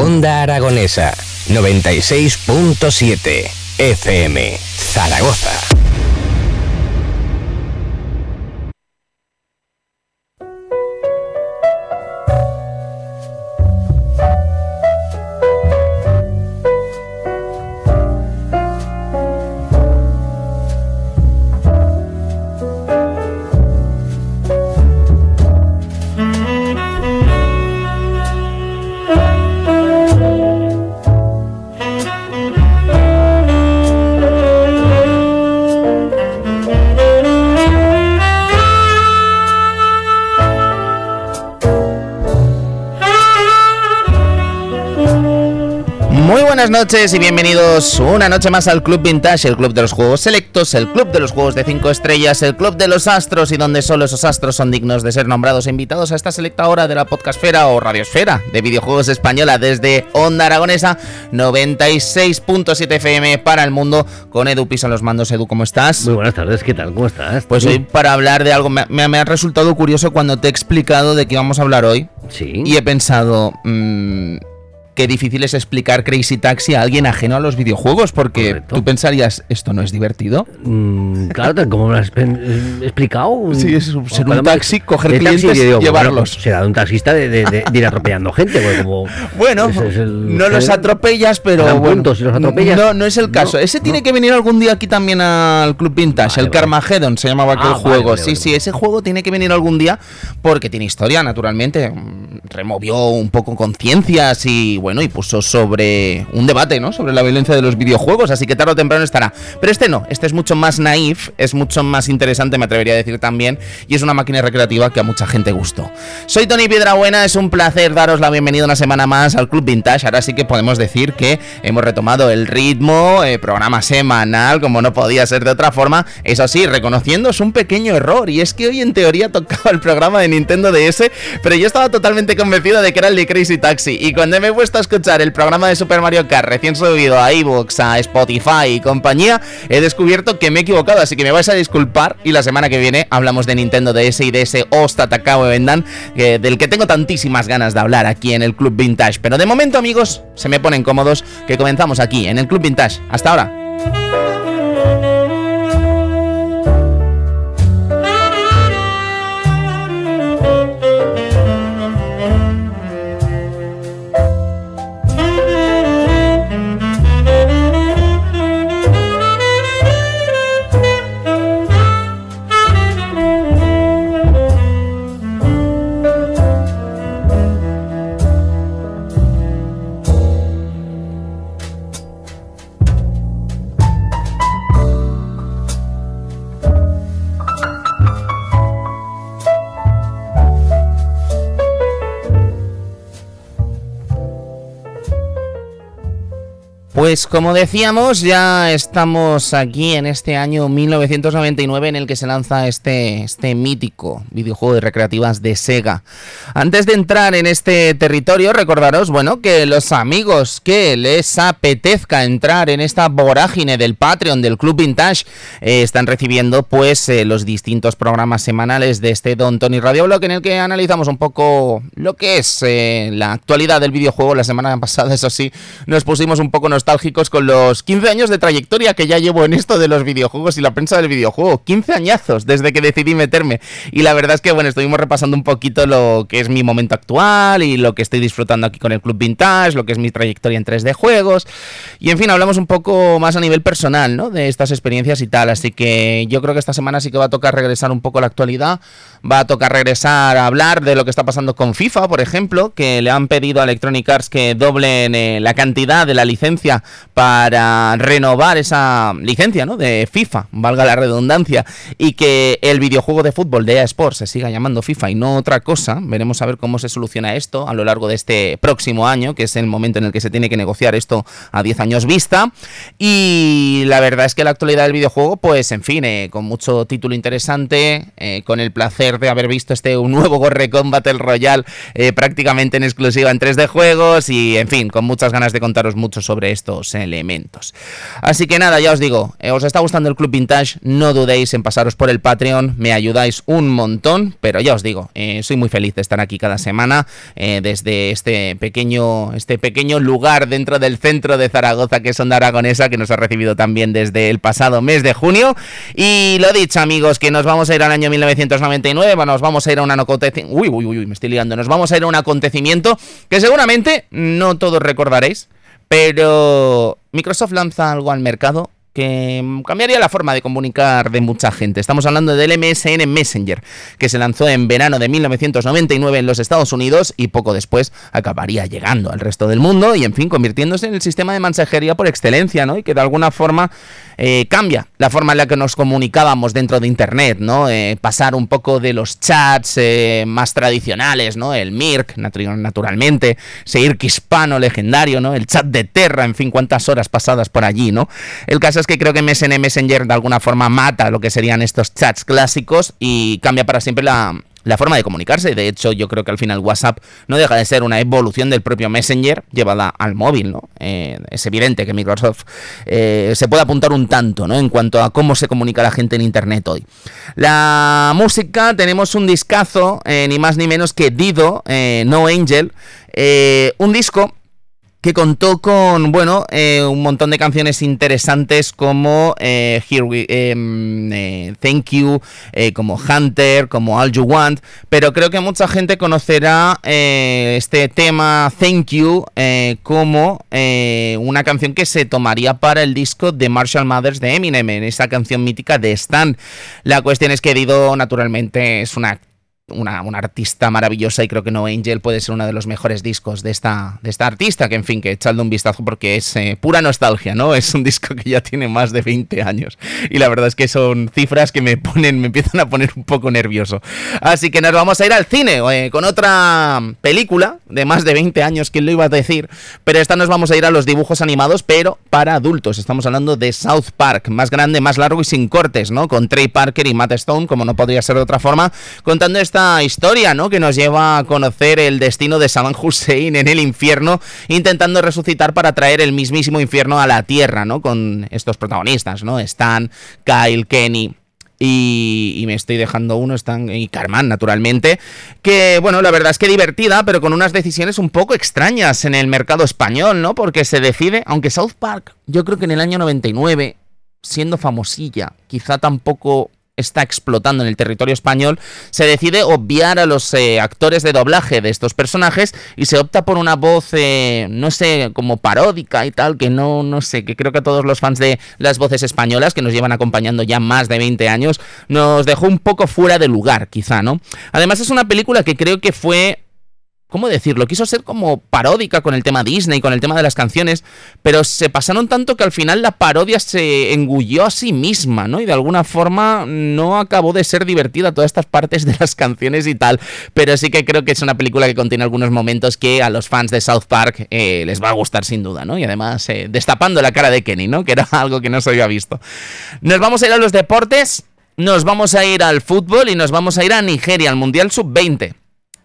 Onda Aragonesa 96.7 FM Zaragoza. Noches y bienvenidos una noche más al Club Vintage, el club de los juegos selectos, el club de los juegos de 5 estrellas, el club de los astros y donde solo esos astros son dignos de ser nombrados e invitados a esta selecta hora de la podcastfera o radiosfera de videojuegos española desde Onda Aragonesa 96.7 FM para el mundo con Edu Piso en los mandos. Edu, ¿cómo estás? Muy buenas tardes, ¿qué tal? ¿Cómo estás? Pues hoy para hablar de algo, me, me, ha resultado curioso cuando te he explicado de qué vamos a hablar hoy. Sí. Y he pensado... Mmm, qué difícil es explicar Crazy Taxi a alguien ajeno a los videojuegos, porque tú pensarías, ¿esto no es divertido? Mm, claro, como lo has explicado. Sí, es ser un taxi, coger clientes y llevarlos. Pues será un taxista de, ir atropellando gente. Como bueno, no los atropellas, pero bueno, los atropellas. No, no es el caso. ese tiene que venir algún día aquí también al Club Vintage, el Carmageddon se llamaba aquel ah, juego. sí, sí, ese juego tiene que venir algún día porque tiene historia, naturalmente. Removió un poco conciencias y bueno, y puso sobre un debate, ¿no? Sobre la violencia de los videojuegos, así que tarde o temprano estará. Pero este no, este es mucho más naif, es mucho más interesante, me atrevería a decir también, y es una máquina recreativa que a mucha gente gustó. Soy Tony Piedrabuena, es un placer daros la bienvenida una semana más al Club Vintage. Ahora sí que podemos decir que hemos retomado el ritmo, eh, programa semanal, como no podía ser de otra forma. Eso sí, reconociendo es un pequeño error, y es que hoy en teoría tocaba el programa de Nintendo DS, pero yo estaba totalmente convencido de que era el de Crazy Taxi, y cuando me he puesto a escuchar el programa de Super Mario Kart recién subido a iVoox, a Spotify y compañía, he descubierto que me he equivocado, así que me vais a disculpar y la semana que viene hablamos de Nintendo DS y de ese Osta Takao Vendan, del que tengo tantísimas ganas de hablar aquí en el Club Vintage. Pero de momento, amigos, se me ponen cómodos que comenzamos aquí en el Club Vintage. Hasta ahora. Pues como decíamos, ya estamos aquí en este año 1999 en el que se lanza este, este mítico videojuego de recreativas de Sega. Antes de entrar en este territorio, recordaros, bueno, que los amigos que les apetezca entrar en esta vorágine del Patreon del Club Vintage eh, están recibiendo pues eh, los distintos programas semanales de este Don Tony Radio en el que analizamos un poco lo que es eh, la actualidad del videojuego. La semana pasada, eso sí, nos pusimos un poco nostálgicos con los 15 años de trayectoria que ya llevo en esto de los videojuegos y la prensa del videojuego. 15 añazos desde que decidí meterme. Y la verdad es que, bueno, estuvimos repasando un poquito lo que es mi momento actual y lo que estoy disfrutando aquí con el Club Vintage, lo que es mi trayectoria en 3D juegos. Y en fin, hablamos un poco más a nivel personal, ¿no? De estas experiencias y tal. Así que yo creo que esta semana sí que va a tocar regresar un poco a la actualidad. Va a tocar regresar a hablar de lo que está pasando con FIFA, por ejemplo, que le han pedido a Electronic Arts que doblen eh, la cantidad de la licencia para renovar esa licencia ¿no? de FIFA, valga la redundancia, y que el videojuego de fútbol de EA Sports se siga llamando FIFA y no otra cosa. Veremos a ver cómo se soluciona esto a lo largo de este próximo año, que es el momento en el que se tiene que negociar esto a 10 años vista. Y la verdad es que la actualidad del videojuego, pues en fin, eh, con mucho título interesante, eh, con el placer de haber visto este un nuevo Gorre Battle Royale eh, prácticamente en exclusiva en 3D juegos y en fin, con muchas ganas de contaros mucho sobre esto elementos. Así que nada, ya os digo, eh, os está gustando el Club Vintage, no dudéis en pasaros por el Patreon, me ayudáis un montón, pero ya os digo, eh, soy muy feliz de estar aquí cada semana eh, desde este pequeño, este pequeño lugar dentro del centro de Zaragoza que es Onda Aragonesa, que nos ha recibido también desde el pasado mes de junio. Y lo dicho, amigos, que nos vamos a ir al año 1999, nos vamos a ir a un acontecimiento. Uy, uy, uy, me estoy liando. Nos vamos a ir a un acontecimiento que seguramente no todos recordaréis, pero Microsoft lanza algo al mercado que cambiaría la forma de comunicar de mucha gente. Estamos hablando del MSN Messenger, que se lanzó en verano de 1999 en los Estados Unidos y poco después acabaría llegando al resto del mundo y, en fin, convirtiéndose en el sistema de mensajería por excelencia, ¿no? Y que de alguna forma eh, cambia la forma en la que nos comunicábamos dentro de Internet, ¿no? Eh, pasar un poco de los chats eh, más tradicionales, ¿no? El MIRC, naturalmente, seguir hispano legendario, ¿no? El chat de Terra, en fin, cuántas horas pasadas por allí, ¿no? El caso es que creo que MSN Messenger de alguna forma mata lo que serían estos chats clásicos y cambia para siempre la, la forma de comunicarse. De hecho, yo creo que al final WhatsApp no deja de ser una evolución del propio Messenger llevada al móvil, ¿no? Eh, es evidente que Microsoft eh, se puede apuntar un tanto, ¿no? En cuanto a cómo se comunica la gente en Internet hoy. La música, tenemos un discazo, eh, ni más ni menos que Dido, No Angel, un disco que contó con, bueno, eh, un montón de canciones interesantes como eh, em, eh, Thank You, como Hunter, como All You Want, pero creo que mucha gente conocerá este tema Thank You como una canción que se tomaría para el disco de Marshall Mathers de Eminem, en esa canción mítica de Stan. La cuestión es que Dido, naturalmente, es una una, artista maravillosa y creo que No Angel puede ser uno de los mejores discos de esta, de esta artista, que en fin, que echadle un vistazo porque es eh, pura nostalgia, ¿no? Es un disco que ya tiene más de 20 años y la verdad es que son cifras que me ponen, me empiezan a poner un poco nervioso. Así que nos vamos a ir al cine eh, con otra película de más de 20 años, ¿quién lo iba a decir? Pero esta nos vamos a ir a los dibujos animados, pero para adultos. Estamos hablando de South Park, más grande, más largo y sin cortes, ¿no? Con Trey Parker y Matt Stone, como no podría ser de otra forma, contando esta historia, ¿no? Que nos lleva a conocer el destino de Saddam Hussein en el infierno, intentando resucitar para traer el mismísimo infierno a la tierra, ¿no? Con estos protagonistas, ¿no? Stan, Kyle, Kenny. Y, me estoy dejando uno, Stan y Carman, naturalmente. Que, bueno, la verdad es que divertida, pero con unas decisiones un poco extrañas en el mercado español, ¿no? Porque se decide, aunque South Park, yo creo que en el año 99, siendo famosilla, quizá tampoco está explotando en el territorio español, se decide obviar a los eh, actores de doblaje de estos personajes y se opta por una voz, eh, no sé, como paródica y tal, que no, no sé, que creo que a todos los fans de las voces españolas, que nos llevan acompañando ya más de 20 años, nos dejó un poco fuera de lugar, quizá, ¿no? Además es una película que creo que fue ¿cómo decirlo? Quiso ser como paródica con el tema Disney, con el tema de las canciones, pero se pasaron tanto que al final la parodia se engulló a sí misma, ¿no? Y de alguna forma no acabó de ser divertida todas estas partes de las canciones y tal, pero sí que creo que es una película que contiene algunos momentos que a los fans de South Park eh, les va a gustar sin duda, ¿no? Y además eh, destapando la cara de Kenny, ¿no? Que era algo que no se había visto. Nos vamos a ir a los deportes, nos vamos a ir al fútbol y nos vamos a ir a Nigeria, al Mundial Sub-20.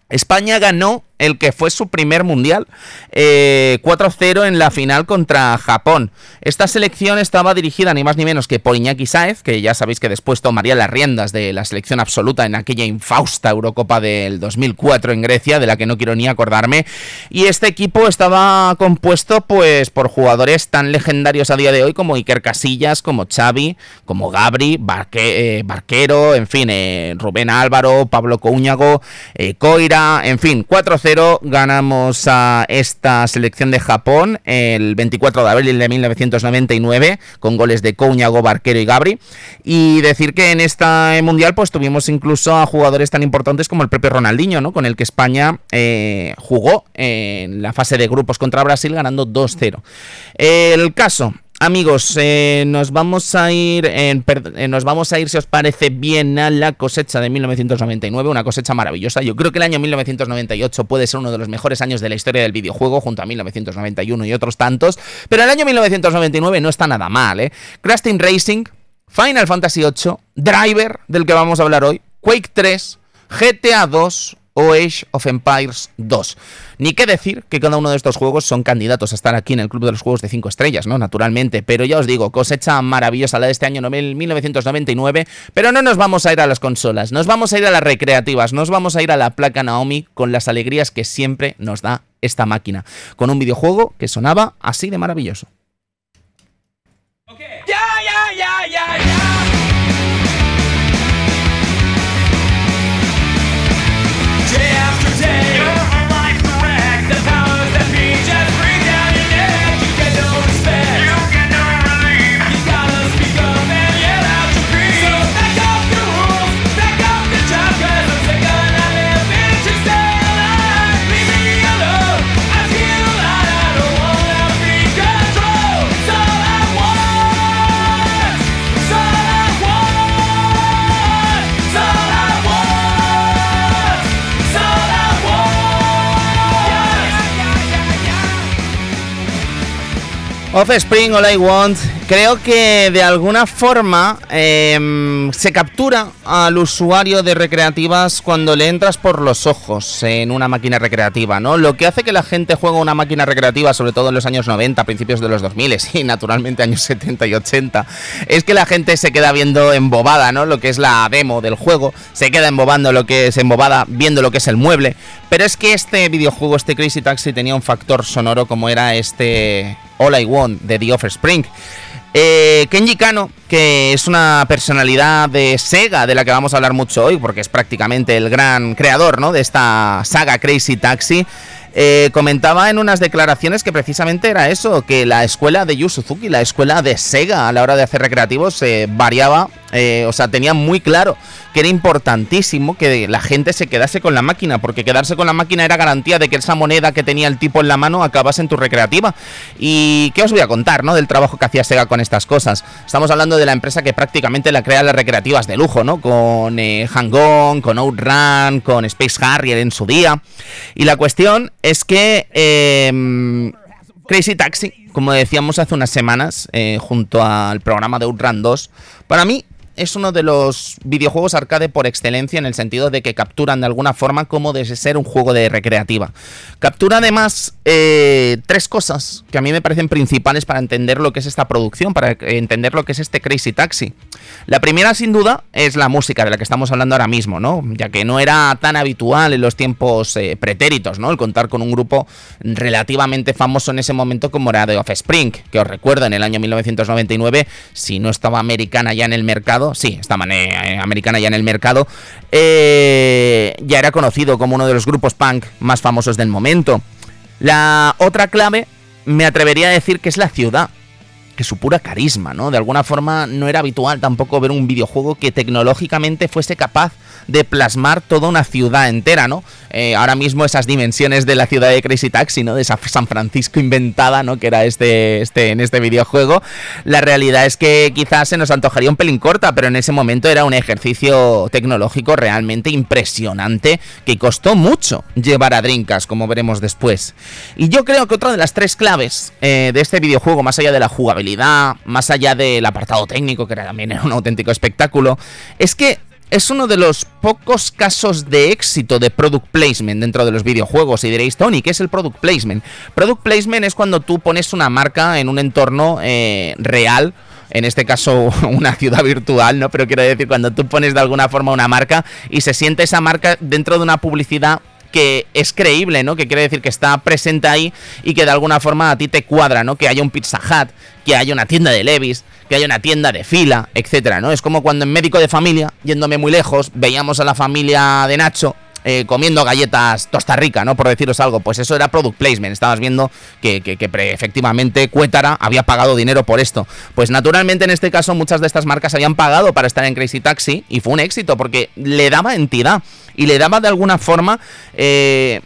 España ganó el que fue su primer mundial, 4-0 eh, en la final contra Japón. Esta selección estaba dirigida ni más ni menos que por Iñaki Saez, que ya sabéis que después tomaría las riendas de la selección absoluta en aquella infausta Eurocopa del 2004 en Grecia, de la que no quiero ni acordarme. Y este equipo estaba compuesto pues por jugadores tan legendarios a día de hoy como Iker Casillas, como Xavi, como Gabri, eh, Barquero, en fin, eh, Rubén Álvaro, Pablo Couñago, Coira, en fin, 4-0 ganamos a esta selección de Japón el 24 de abril de 1999 con goles de Kouñago, Barquero y Gabri. Y decir que en esta mundial pues tuvimos incluso a jugadores tan importantes como el propio Ronaldinho, ¿no? Con el que España eh, jugó en la fase de grupos contra Brasil ganando 2-0. El caso Amigos, eh, nos vamos a ir, eh, nos vamos a ir, si os parece bien, a la cosecha de 1999, una cosecha maravillosa. Yo creo que el año 1998 puede ser uno de los mejores años de la historia del videojuego, junto a 1991 y otros tantos, pero el año 1999 no está nada mal, ¿eh? Crash Racing, Final Fantasy VIII, Driver, del que vamos a hablar hoy, Quake 3, GTA 2, o Age of Empires 2. Ni qué decir que cada uno de estos juegos son candidatos a estar aquí en el Club de los Juegos de 5 Estrellas, ¿no? Naturalmente, pero ya os digo, cosecha maravillosa la de este año 1999, pero no nos vamos a ir a las consolas, nos vamos a ir a las recreativas, nos vamos a ir a la placa Naomi con las alegrías que siempre nos da esta máquina, con un videojuego que sonaba así de maravilloso. Offspring, All I Want, creo que de alguna forma em, se captura al usuario de recreativas cuando le entras por los ojos en una máquina recreativa, ¿no? Lo que hace que la gente juegue una máquina recreativa, sobre todo en los años 90, principios de los 2000 y naturalmente años 70 y 80, es que la gente se queda viendo embobada, ¿no? Lo que es la demo del juego, se queda embobando lo que es embobada, viendo lo que es el mueble, pero es que este videojuego, este Crazy Taxi, tenía un factor sonoro como era este All I Want de The Offspring. Eh, Kenji Kano, que es una personalidad de Sega de la que vamos a hablar mucho hoy, porque es prácticamente el gran creador ¿no? de esta saga Crazy Taxi, eh, comentaba en unas declaraciones que precisamente era eso, que la escuela de Yu Suzuki, la escuela de Sega a la hora de hacer recreativos, variaba, eh, o sea, tenía muy claro era importantísimo que la gente se quedase con la máquina, porque quedarse con la máquina era garantía de que esa moneda que tenía el tipo en la mano acabase en tu recreativa. ¿Y qué os voy a contar, no? Del trabajo que hacía Sega con estas cosas. Estamos hablando de la empresa que prácticamente la crea las recreativas de lujo, ¿no? Con eh, Hang-On, con Outrun, con Space Harrier en su día. Y la cuestión es que... Em, Crazy Taxi, como decíamos hace unas semanas, eh, junto al programa de Outrun 2, para mí es uno de los videojuegos arcade por excelencia en el sentido de que capturan de alguna forma como de ser un juego de recreativa. Captura además eh, tres cosas que a mí me parecen principales para entender lo que es esta producción, para entender lo que es este Crazy Taxi. La primera, sin duda, es la música de la que estamos hablando ahora mismo, ¿no? Ya que no era tan habitual en los tiempos eh, pretéritos, ¿no? El contar con un grupo relativamente famoso en ese momento como era The Offspring, que os recuerdo en el año 1999, si no estaba americana ya en el mercado, sí, esta manera americana ya en el mercado, eh, ya era conocido como uno de los grupos punk más famosos del momento. La otra clave me atrevería a decir que es la ciudad que su pura carisma, ¿no? De alguna forma no era habitual tampoco ver un videojuego que tecnológicamente fuese capaz de plasmar toda una ciudad entera, ¿no? Eh, ahora mismo esas dimensiones de la ciudad de Crazy Taxi, ¿no? De esa San Francisco inventada, ¿no? Que era este, este, en este videojuego. La realidad es que quizás se nos antojaría un pelín corta, pero en ese momento era un ejercicio tecnológico realmente impresionante que costó mucho llevar a Drinkas, como veremos después. Y yo creo que otra de las tres claves eh, de este videojuego, más allá de la jugabilidad, más allá del apartado técnico, que también era un auténtico espectáculo, es que es uno de los pocos casos de éxito de product placement dentro de los videojuegos. Y diréis, Tony, ¿qué es el product placement? Product placement es cuando tú pones una marca en un entorno eh, real en este caso una ciudad virtual, ¿no? Pero quiero decir, cuando tú pones de alguna forma una marca y se siente esa marca dentro de una publicidad que es creíble, ¿no? Que quiere decir que está presente ahí y que de alguna forma a ti te cuadra, ¿no? Que haya un Pizza Hut, que haya una tienda de Levis, que haya una tienda de fila, etcétera, ¿no? Es como cuando en médico de familia, yéndome muy lejos, veíamos a la familia de Nacho eh, comiendo galletas Tosta Rica, ¿no? Por deciros algo, pues eso era product placement. Estabas viendo que, efectivamente Cuétara había pagado dinero por esto. Pues naturalmente en este caso muchas de estas marcas habían pagado para estar en Crazy Taxi y fue un éxito porque le daba entidad y le daba de alguna forma, eh,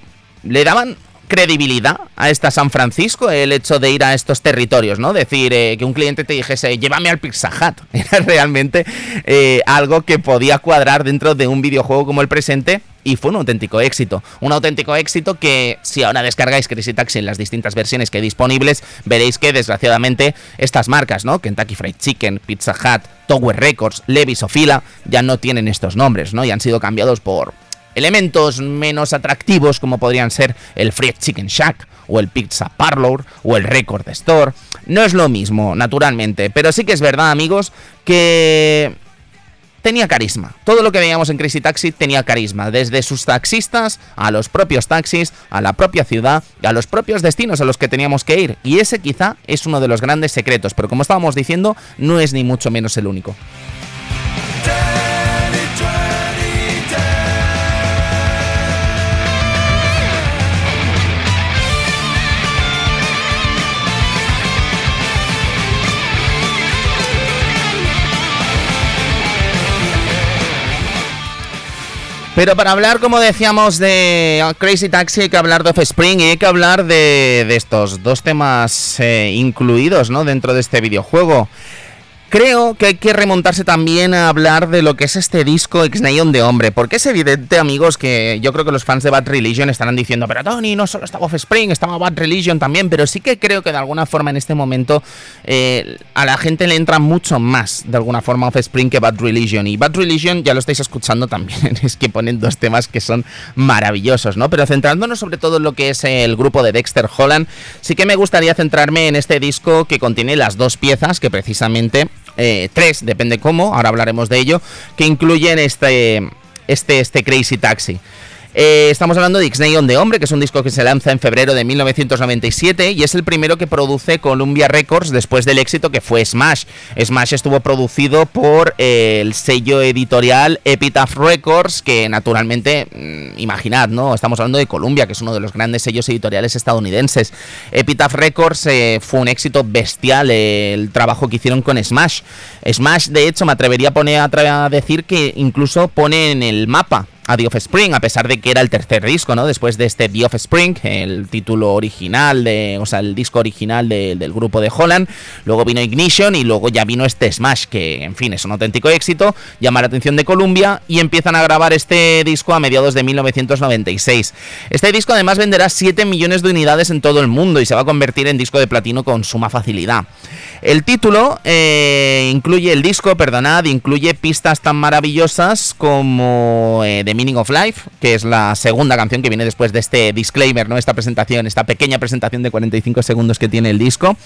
le daban credibilidad a esta San Francisco el hecho de ir a estos territorios, ¿no? Decir eh, que un cliente te dijese, llévame al Pizza Hut. Era realmente eh, algo que podía cuadrar dentro de un videojuego como el presente y fue un auténtico éxito. Un auténtico éxito que si ahora descargáis Crazy Taxi en las distintas versiones que hay disponibles, veréis que desgraciadamente estas marcas, ¿no? Kentucky Fried Chicken, Pizza Hut, Tower Records, Levis o Fila, ya no tienen estos nombres, ¿no? Y han sido cambiados por elementos menos atractivos como podrían ser el Fried Chicken Shack o el Pizza Parlor o el Record Store. No es lo mismo, naturalmente, pero sí que es verdad, amigos, que tenía carisma. Todo lo que veíamos en Crazy Taxi tenía carisma, desde sus taxistas a los propios taxis, a la propia ciudad, a los propios destinos a los que teníamos que ir. Y ese quizá es uno de los grandes secretos, pero como estábamos diciendo, no es ni mucho menos el único. Pero para hablar, como decíamos, de Crazy Taxi hay que hablar de Offspring y hay que hablar de, estos dos temas eh, incluidos ¿no? dentro de este videojuego. Creo que hay que remontarse también a hablar de lo que es este disco X-Neon de Hombre, porque es evidente, amigos, que yo creo que los fans de Bad Religion estarán diciendo, pero Tony, no solo estaba Offspring, estaba Bad Religion también, pero sí que creo que de alguna forma en este momento eh, a la gente le entra mucho más, de alguna forma, Offspring que Bad Religion. Y Bad Religion, ya lo estáis escuchando también, es que ponen dos temas que son maravillosos, ¿no? Pero centrándonos sobre todo en lo que es el grupo de Dexter Holland, sí que me gustaría centrarme en este disco que contiene las dos piezas que precisamente eh, tres, depende cómo, ahora hablaremos de ello, que incluyen este, este, este Crazy Taxi. Eh, estamos hablando de X-Neon de Hombre, que es un disco que se lanza en febrero de 1997 y es el primero que produce Columbia Records después del éxito que fue Smash. Smash estuvo producido por eh, el sello editorial Epitaph Records, que naturalmente, mm, imaginad, ¿no? Estamos hablando de Columbia, que es uno de los grandes sellos editoriales estadounidenses. Epitaph Records eh, fue un éxito bestial el trabajo que hicieron con Smash. Smash, de hecho, me atrevería a, decir que incluso pone en el mapa a The Offspring, a pesar de que era el tercer disco, ¿no? Después de este The Offspring, el título original, de, o sea, el disco original del grupo de Holland. Luego vino Ignition y luego ya vino este Smash, que en fin es un auténtico éxito, llama la atención de Columbia y empiezan a grabar este disco a mediados de 1996. Este disco además venderá 7 millones de unidades en todo el mundo y se va a convertir en disco de platino con suma facilidad. El título eh, incluye el disco, perdonad, incluye pistas tan maravillosas como eh, Meaning of Life, que es la segunda canción que viene después de este disclaimer, ¿no? Esta presentación, esta pequeña presentación de 45 segundos que tiene el disco.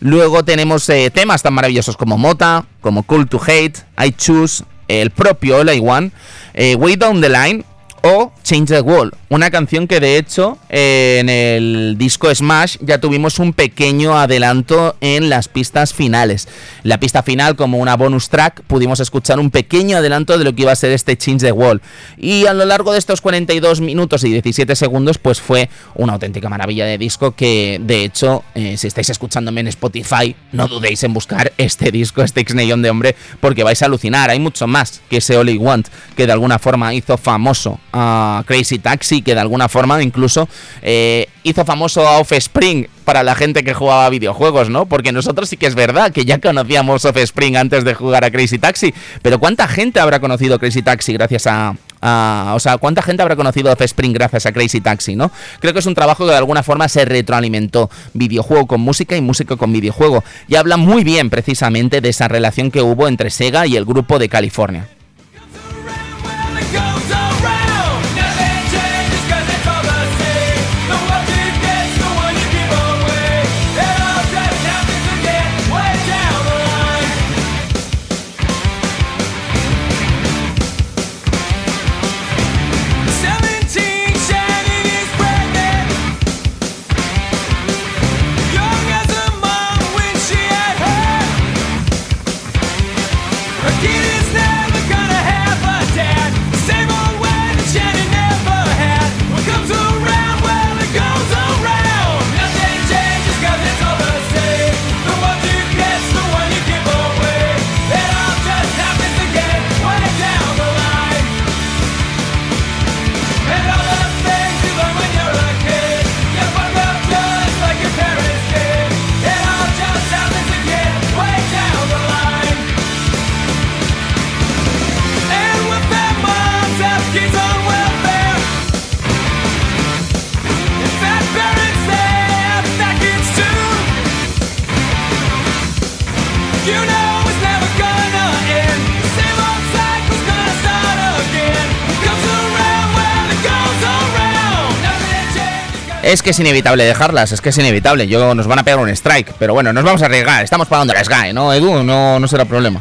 Luego tenemos eh, temas tan maravillosos como Mota, como Cool to Hate, I Choose, el propio All I Want, Way Down the Line o Change the World, una canción que de hecho en el disco Smash ya tuvimos un pequeño adelanto en las pistas finales. La pista final como una bonus track pudimos escuchar un pequeño adelanto de lo que iba a ser este Change the World. Y a lo largo de estos 42 minutos y 17 segundos pues fue una auténtica maravilla de disco que de hecho eh, si estáis escuchándome en Spotify no dudéis en buscar este disco, este x de Hombre porque vais a alucinar. Hay mucho más que ese Only Want que de alguna forma hizo famoso a Crazy Taxi, que de alguna forma incluso eh, hizo famoso a Offspring para la gente que jugaba videojuegos, ¿no? Porque nosotros sí que es verdad que ya conocíamos Offspring antes de jugar a Crazy Taxi, pero ¿cuánta gente habrá conocido Crazy Taxi gracias a, o sea, ¿cuánta gente habrá conocido Offspring gracias a Crazy Taxi, no? Creo que es un trabajo que de alguna forma se retroalimentó, videojuego con música y música con videojuego, y habla muy bien precisamente de esa relación que hubo entre Sega y el grupo de California. Es que es inevitable dejarlas, es que es inevitable. Yo nos van a pegar un strike, pero bueno, nos vamos a arriesgar. Estamos pagando la Sky, ¿no, Edu? No, no será problema.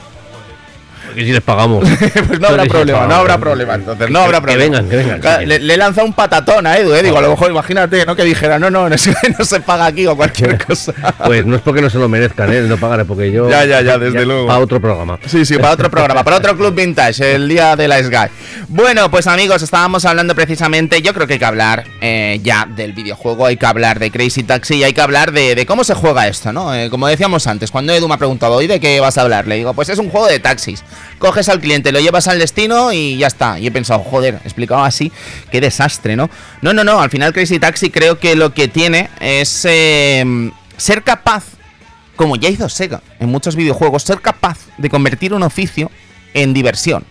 Que si les pagamos. pues no habrá problema, no habrá problema. Entonces, no habrá que problema. vengan, que vengan, Claro. Le, le he lanzado un patatón a Edu, eh. Digo, a lo mejor imagínate, ¿no? Que dijera, no, no, no se, no se paga aquí o cualquier cosa. Pues no es porque no se lo merezcan, ¿eh? No pagaré, porque yo. Ya, ya, ya, desde luego. Para otro programa. Sí, sí, para otro programa, para otro Club Vintage, el día de la Sky. Bueno, pues amigos, estábamos hablando precisamente, yo creo que hay que hablar eh, ya del videojuego, hay que hablar de Crazy Taxi y hay que hablar de, de cómo se juega esto, ¿no? Eh, como decíamos antes, cuando Edu me ha preguntado, ¿hoy de qué vas a hablar? Le digo, pues es un juego de taxis. Coges al cliente, lo llevas al destino y ya está. Y he pensado, joder, explicado así, qué desastre, ¿no? No, no, no, al final Crazy Taxi creo que lo que tiene es eh, ser capaz como ya hizo Sega en muchos videojuegos, ser capaz de convertir un oficio en diversión.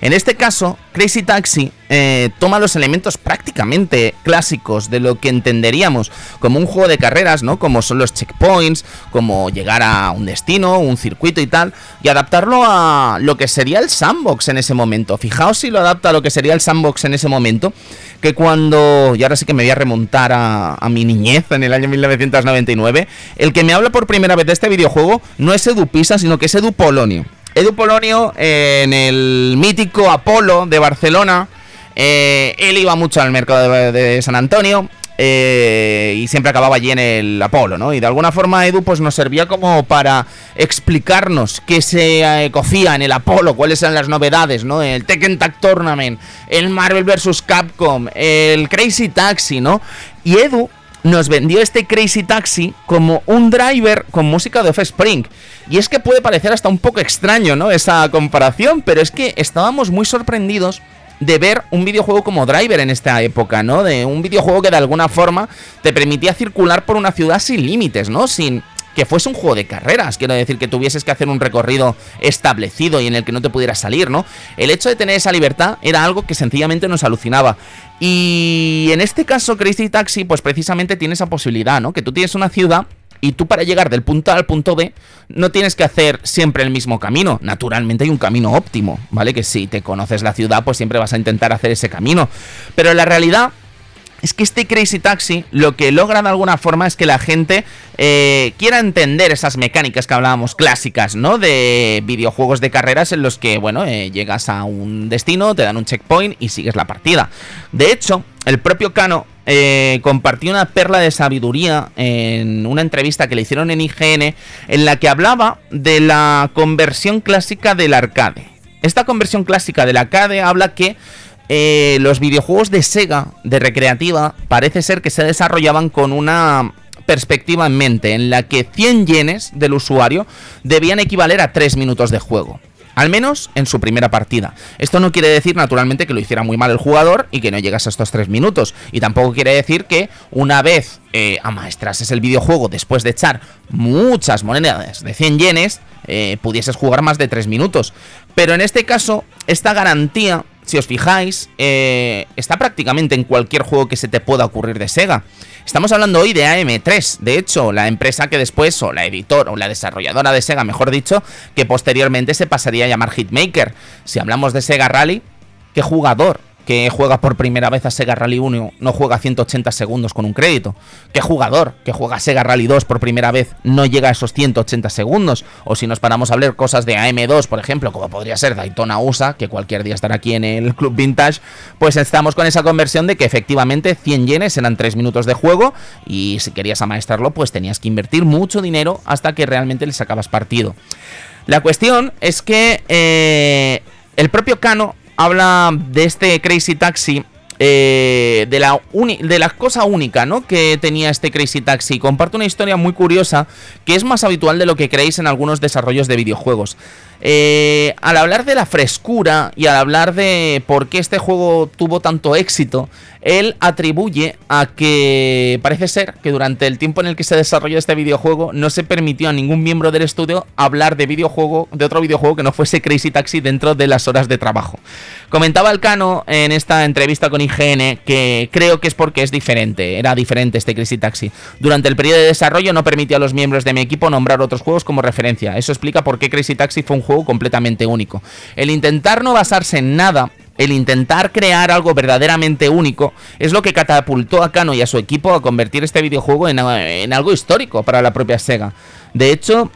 En este caso, Crazy Taxi eh, toma los elementos prácticamente clásicos de lo que entenderíamos como un juego de carreras, ¿no? Como son los checkpoints, como llegar a un destino, un circuito y tal, y adaptarlo a lo que sería el sandbox en ese momento. Fijaos si lo adapta a lo que sería el sandbox en ese momento, que cuando, y ahora sí que me voy a remontar a, a mi niñez en el año 1999, el que me habla por primera vez de este videojuego no es Edu Pisa, sino que es Edu Polonio. Edu Polonio eh, en el mítico Apolo de Barcelona. Eh, él iba mucho al mercado de, San Antonio. eh, y siempre acababa allí en el Apolo, ¿no? Y de alguna forma Edu pues nos servía como para explicarnos qué se eh, cocía en el Apolo, cuáles eran las novedades, ¿no? El Tekken Tag Tournament, el Marvel vs. Capcom, el Crazy Taxi, ¿no? Y Edu nos vendió este Crazy Taxi como un driver con música de Offspring. Y es que puede parecer hasta un poco extraño, ¿no? Esa comparación, pero es que estábamos muy sorprendidos de ver un videojuego como Driver en esta época, ¿no? De un videojuego que de alguna forma te permitía circular por una ciudad sin límites, ¿no? Sin que fuese un juego de carreras, quiero decir que tuvieses que hacer un recorrido establecido y en el que no te pudieras salir, ¿no? El hecho de tener esa libertad era algo que sencillamente nos alucinaba. Y en este caso Crazy Taxi pues precisamente tiene esa posibilidad, ¿no? Que tú tienes una ciudad y tú para llegar del punto A al punto B no tienes que hacer siempre el mismo camino. Naturalmente hay un camino óptimo, ¿vale? Que si te conoces la ciudad pues siempre vas a intentar hacer ese camino. Pero la realidad es que este Crazy Taxi lo que logra de alguna forma es que la gente eh, quiera entender esas mecánicas que hablábamos clásicas, ¿no? De videojuegos de carreras en los que, bueno, eh, llegas a un destino, te dan un checkpoint y sigues la partida. De hecho, el propio Kano eh, compartió una perla de sabiduría en una entrevista que le hicieron en IGN en la que hablaba de la conversión clásica del arcade. Esta conversión clásica del arcade habla que eh, los videojuegos de Sega, de recreativa, parece ser que se desarrollaban con una perspectiva en mente, en la que 100 yenes del usuario debían equivaler a 3 minutos de juego. Al menos en su primera partida. Esto no quiere decir, naturalmente, que lo hiciera muy mal el jugador y que no llegas a estos 3 minutos. Y tampoco quiere decir que una vez eh, amaestrases el videojuego después de echar muchas monedas de 100 yenes, eh, pudieses jugar más de 3 minutos. Pero en este caso, esta garantía si os fijáis, eh, está prácticamente en cualquier juego que se te pueda ocurrir de Sega. Estamos hablando hoy de AM3, de hecho, la empresa que después, o la editor, o la desarrolladora de Sega, mejor dicho, que posteriormente se pasaría a llamar Hitmaker. Si hablamos de Sega Rally, ¿qué jugador que juega por primera vez a Sega Rally 1 no juega 180 segundos con un crédito? ¿Qué jugador que juega a Sega Rally 2 por primera vez no llega a esos 180 segundos? O si nos paramos a hablar cosas de AM2, por ejemplo, como podría ser Daytona USA, que cualquier día estará aquí en el Club Vintage, pues estamos con esa conversión de que efectivamente 100 yenes eran 3 minutos de juego y si querías amaestrarlo, pues tenías que invertir mucho dinero hasta que realmente le sacabas partido. La cuestión es que eh, el propio Kano habla de este Crazy Taxi. eh, de, la de cosa única ¿no? que tenía este Crazy Taxi. Comparte una historia muy curiosa que es más habitual de lo que creéis en algunos desarrollos de videojuegos. Eh, al hablar de la frescura y al hablar de por qué este juego tuvo tanto éxito, él atribuye a que parece ser que durante el tiempo en el que se desarrolló este videojuego no se permitió a ningún miembro del estudio hablar de videojuego, de otro videojuego que no fuese Crazy Taxi dentro de las horas de trabajo. Comentaba el Cano en esta entrevista con IGN que creo que es porque es diferente, era diferente este Crazy Taxi. Durante el periodo de desarrollo no permitió a los miembros de mi equipo nombrar otros juegos como referencia. Eso explica por qué Crazy Taxi fue un juego completamente único. El intentar no basarse en nada el intentar crear algo verdaderamente único es lo que catapultó a Kano y a su equipo a convertir este videojuego en, en algo histórico para la propia Sega. De hecho,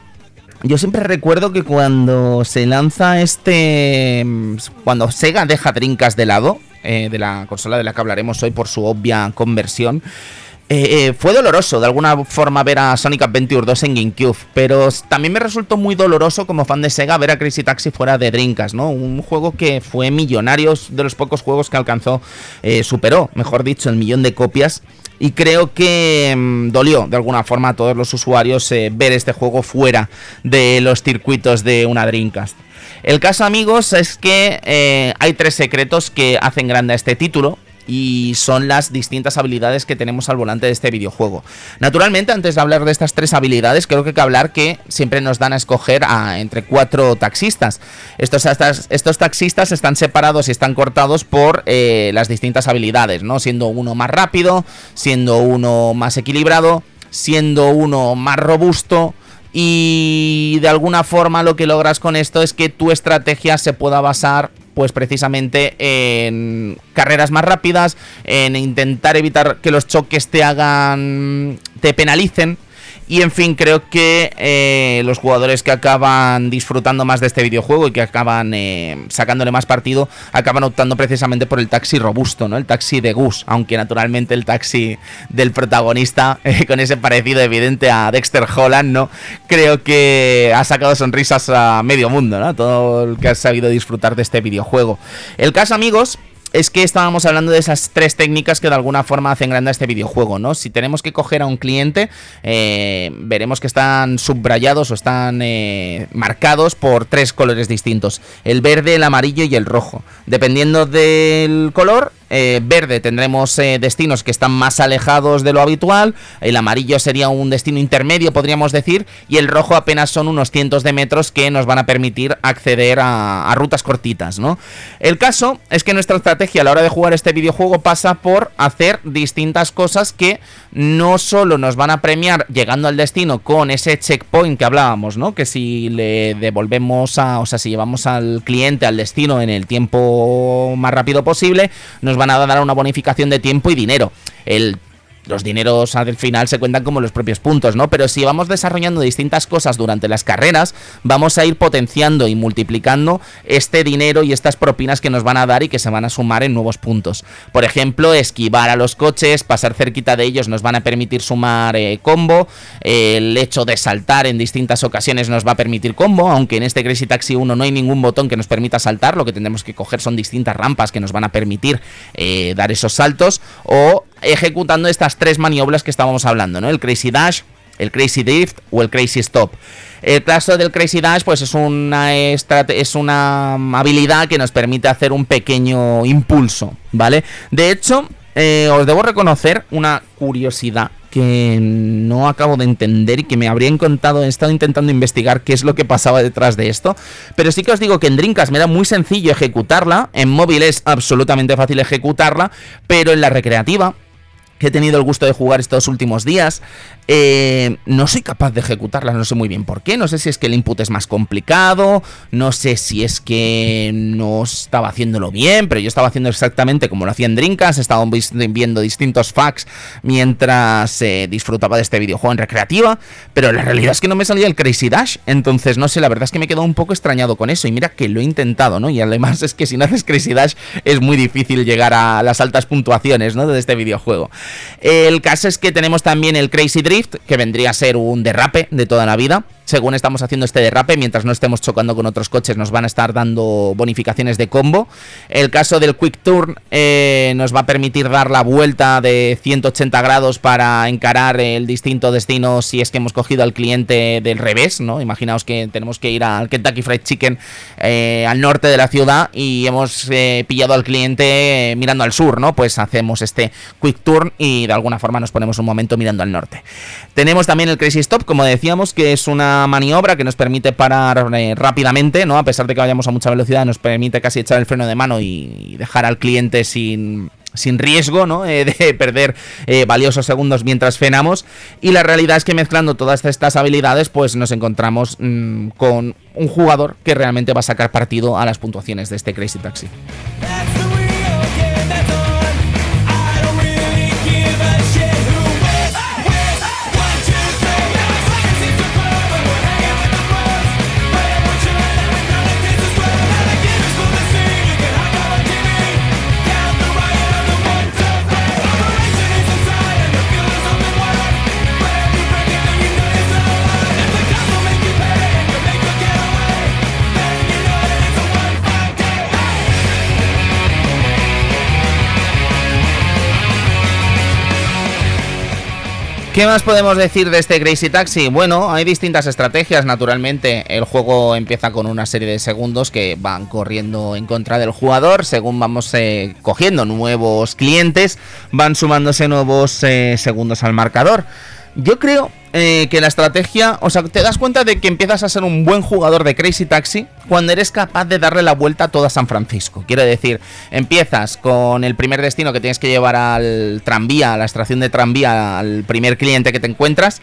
yo siempre recuerdo que cuando se lanza este. Cuando Sega deja Drinkas de lado, eh, de la consola de la que hablaremos hoy por su obvia conversión. Eh, eh, fue doloroso de alguna forma ver a Sonic Adventure 2 en GameCube, pero también me resultó muy doloroso como fan de Sega ver a Crazy Taxi fuera de Drinkas, ¿no? Un juego que fue millonario, de los pocos juegos que alcanzó, superó, mejor dicho, el millón de copias. Y creo que mm, dolió de alguna forma a todos los usuarios ver este juego fuera de los circuitos de una Dreamcast. El caso, amigos, es que eh, hay tres secretos que hacen grande a este título y son las distintas habilidades que tenemos al volante de este videojuego. Naturalmente, antes de hablar de estas tres habilidades, creo que hay que hablar que siempre nos dan a escoger a, entre cuatro taxistas. Estos, estos, taxistas están separados y están cortados por eh, las distintas habilidades, ¿no? Siendo uno más rápido, siendo uno más equilibrado, siendo uno más robusto y de alguna forma lo que logras con esto es que tu estrategia se pueda basar pues precisamente en carreras más rápidas, en intentar evitar que los choques te hagan te penalicen y en fin, creo que eh, los jugadores que acaban disfrutando más de este videojuego y que acaban eh, sacándole más partido, acaban optando precisamente por el taxi robusto, ¿no? El taxi de Gus, aunque naturalmente el taxi del protagonista, eh, con ese parecido evidente a Dexter Holland, ¿no? Creo que ha sacado sonrisas a medio mundo, ¿no? Todo el que ha sabido disfrutar de este videojuego. El caso, amigos, es que estábamos hablando de esas tres técnicas que de alguna forma hacen grande a este videojuego, ¿no? Si tenemos que coger a un cliente, eh, veremos que están subrayados o están eh, marcados por tres colores distintos: el verde, el amarillo y el rojo. Dependiendo del color, eh, verde tendremos destinos que están más alejados de lo habitual, el amarillo sería un destino intermedio, podríamos decir, y el rojo apenas son unos cientos de metros que nos van a permitir acceder a, rutas cortitas, ¿no? El caso es que nuestra estrategia a la hora de jugar este videojuego pasa por hacer distintas cosas que no solo nos van a premiar llegando al destino con ese checkpoint que hablábamos, ¿no? Que si le devolvemos a, o sea, si llevamos al cliente al destino en el tiempo más rápido posible, nos van a dar una bonificación de tiempo y dinero. El los dineros al final se cuentan como los propios puntos, ¿no? Pero si vamos desarrollando distintas cosas durante las carreras, vamos a ir potenciando y multiplicando este dinero y estas propinas que nos van a dar y que se van a sumar en nuevos puntos. Por ejemplo, esquivar a los coches, pasar cerquita de ellos nos van a permitir sumar eh, combo, el hecho de saltar en distintas ocasiones nos va a permitir combo, aunque en este Crazy Taxi 1 no hay ningún botón que nos permita saltar, lo que tendremos que coger son distintas rampas que nos van a permitir eh, dar esos saltos o ejecutando estas tres maniobras que estábamos hablando, ¿no? El Crazy Dash, el Crazy Drift o el Crazy Stop. El caso del Crazy Dash, pues es una, es una habilidad que nos permite hacer un pequeño impulso, ¿vale? De hecho, eh, os debo reconocer una curiosidad que no acabo de entender y que me habría encantado, he estado intentando investigar qué es lo que pasaba detrás de esto, pero sí que os digo que en Drinkas me era muy sencillo ejecutarla, en móvil es absolutamente fácil ejecutarla, pero en la recreativa he tenido el gusto de jugar estos últimos días, eh, no soy capaz de ejecutarlas, no sé muy bien por qué, no sé si es que el input es más complicado, no sé si es que no estaba haciéndolo bien, pero yo estaba haciendo exactamente como lo hacía en Drinkas, estaba viendo distintos facts mientras eh, disfrutaba de este videojuego en recreativa, pero la realidad es que no me salía el Crazy Dash, entonces no sé, la verdad es que me he quedado un poco extrañado con eso, y mira que lo he intentado, ¿no? Y además es que si no haces Crazy Dash es muy difícil llegar a las altas puntuaciones, ¿no? De este videojuego. El caso es que tenemos también el Crazy Drift, que vendría a ser un derrape de toda la vida según estamos haciendo este derrape, mientras no estemos chocando con otros coches, nos van a estar dando bonificaciones de combo. El caso del Quick Turn eh, nos va a permitir dar la vuelta de 180 grados para encarar el distinto destino si es que hemos cogido al cliente del revés, ¿no? Imaginaos que tenemos que ir al Kentucky Fried Chicken eh, al norte de la ciudad y hemos eh, pillado al cliente mirando al sur, ¿no? Pues hacemos este Quick Turn y de alguna forma nos ponemos un momento mirando al norte. Tenemos también el Crazy Stop, como decíamos, que es una maniobra que nos permite parar eh, rápidamente, ¿no? A pesar de que vayamos a mucha velocidad, nos permite casi echar el freno de mano y dejar al cliente sin sin riesgo ¿no? Eh, de perder eh, valiosos segundos mientras frenamos. Y la realidad es que mezclando todas estas habilidades, pues nos encontramos mm, con un jugador que realmente va a sacar partido a las puntuaciones de este Crazy Taxi. ¿Qué más podemos decir de este Crazy Taxi? Bueno, hay distintas estrategias, naturalmente. El juego empieza con una serie de segundos que van corriendo en contra del jugador. Según vamos eh, cogiendo nuevos clientes, van sumándose nuevos eh, segundos al marcador. Yo creo eh, que la estrategia, o sea, te das cuenta de que empiezas a ser un buen jugador de Crazy Taxi cuando eres capaz de darle la vuelta a toda San Francisco. Quiero decir, empiezas con el primer destino que tienes que llevar al tranvía, a la estación de tranvía, al primer cliente que te encuentras,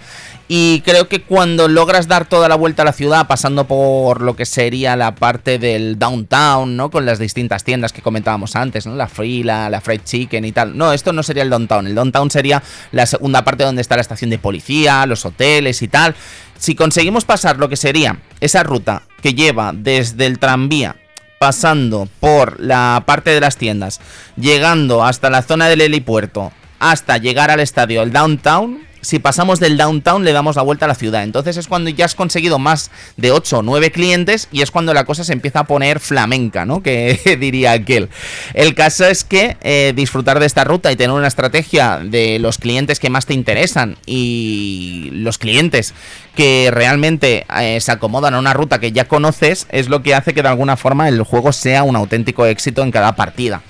y creo que cuando logras dar toda la vuelta a la ciudad, pasando por lo que sería la parte del downtown, ¿no? Con las distintas tiendas que comentábamos antes, ¿no? La Free, la, la Fried Chicken y tal. No, esto no sería el downtown. El downtown sería la segunda parte donde está la estación de policía, los hoteles y tal. Si conseguimos pasar lo que sería esa ruta que lleva desde el tranvía pasando por la parte de las tiendas, llegando hasta la zona del helipuerto, hasta llegar al estadio, el downtown, si pasamos del downtown le damos la vuelta a la ciudad. Entonces es cuando ya has conseguido más de 8 o 9 clientes y es cuando la cosa se empieza a poner flamenca, ¿no? Que diría aquel. El caso es que eh, disfrutar de esta ruta y tener una estrategia de los clientes que más te interesan y los clientes que realmente eh, se acomodan a una ruta que ya conoces es lo que hace que de alguna forma el juego sea un auténtico éxito en cada partida.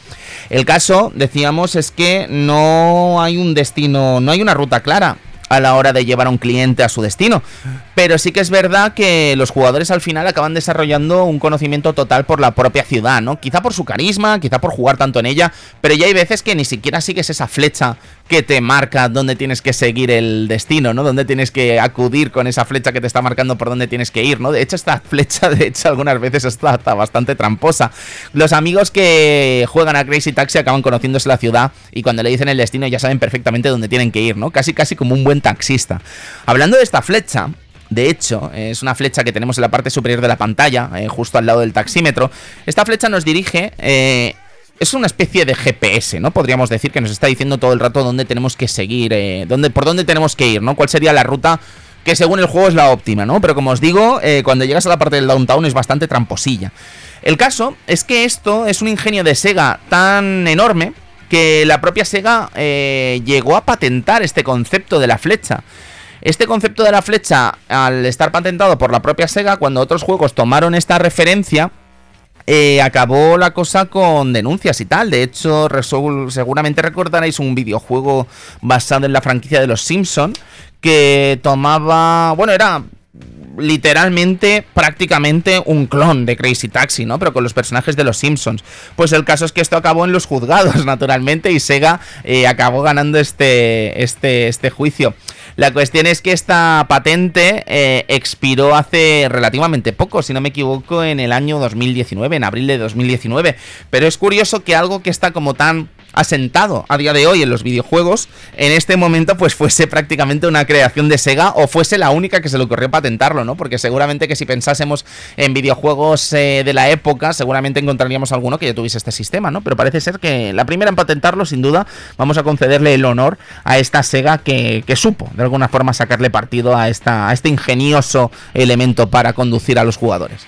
El caso, decíamos, es que no hay un destino, no hay una ruta clara a la hora de llevar a un cliente a su destino. Pero sí que es verdad que los jugadores al final acaban desarrollando un conocimiento total por la propia ciudad, ¿no? Quizá por su carisma, quizá por jugar tanto en ella, pero ya hay veces que ni siquiera sigues esa flecha que te marca dónde tienes que seguir el destino, ¿no? Dónde tienes que acudir con esa flecha que te está marcando por dónde tienes que ir, ¿no? De hecho, esta flecha, de hecho, algunas veces está, está bastante tramposa. Los amigos que juegan a Crazy Taxi acaban conociéndose la ciudad y cuando le dicen el destino ya saben perfectamente dónde tienen que ir, ¿no? Casi, casi como un buen taxista. Hablando de esta flecha, de hecho, es una flecha que tenemos en la parte superior de la pantalla, eh, justo al lado del taxímetro. Esta flecha nos dirige eh, es una especie de GPS, ¿no? Podríamos decir que nos está diciendo todo el rato dónde tenemos que seguir, eh, dónde, por dónde tenemos que ir, ¿no? ¿Cuál sería la ruta que según el juego es la óptima, ¿no? Pero como os digo, eh, cuando llegas a la parte del downtown es bastante tramposilla. El caso es que esto es un ingenio de Sega tan enorme que la propia Sega eh, llegó a patentar este concepto de la flecha. Este concepto de la flecha, al estar patentado por la propia Sega, cuando otros juegos tomaron esta referencia, eh, acabó la cosa con denuncias y tal. De hecho, seguramente recordaréis un videojuego basado en la franquicia de los Simpson que tomaba, bueno, era literalmente prácticamente un clon de Crazy Taxi, ¿no? Pero con los personajes de los Simpsons. Pues el caso es que esto acabó en los juzgados, naturalmente, y Sega eh, acabó ganando este, este, este juicio. La cuestión es que esta patente eh, expiró hace relativamente poco, si no me equivoco, en el año 2019, en abril de 2019. Pero es curioso que algo que está como tan asentado a día de hoy en los videojuegos, en este momento pues fuese prácticamente una creación de Sega o fuese la única que se le ocurrió patentarlo, ¿no? Porque seguramente que si pensásemos en videojuegos eh, de la época, seguramente encontraríamos alguno que ya tuviese este sistema, ¿no? Pero parece ser que la primera en patentarlo, sin duda, vamos a concederle el honor a esta Sega que, supo de alguna forma sacarle partido a, esta, a este ingenioso elemento para conducir a los jugadores.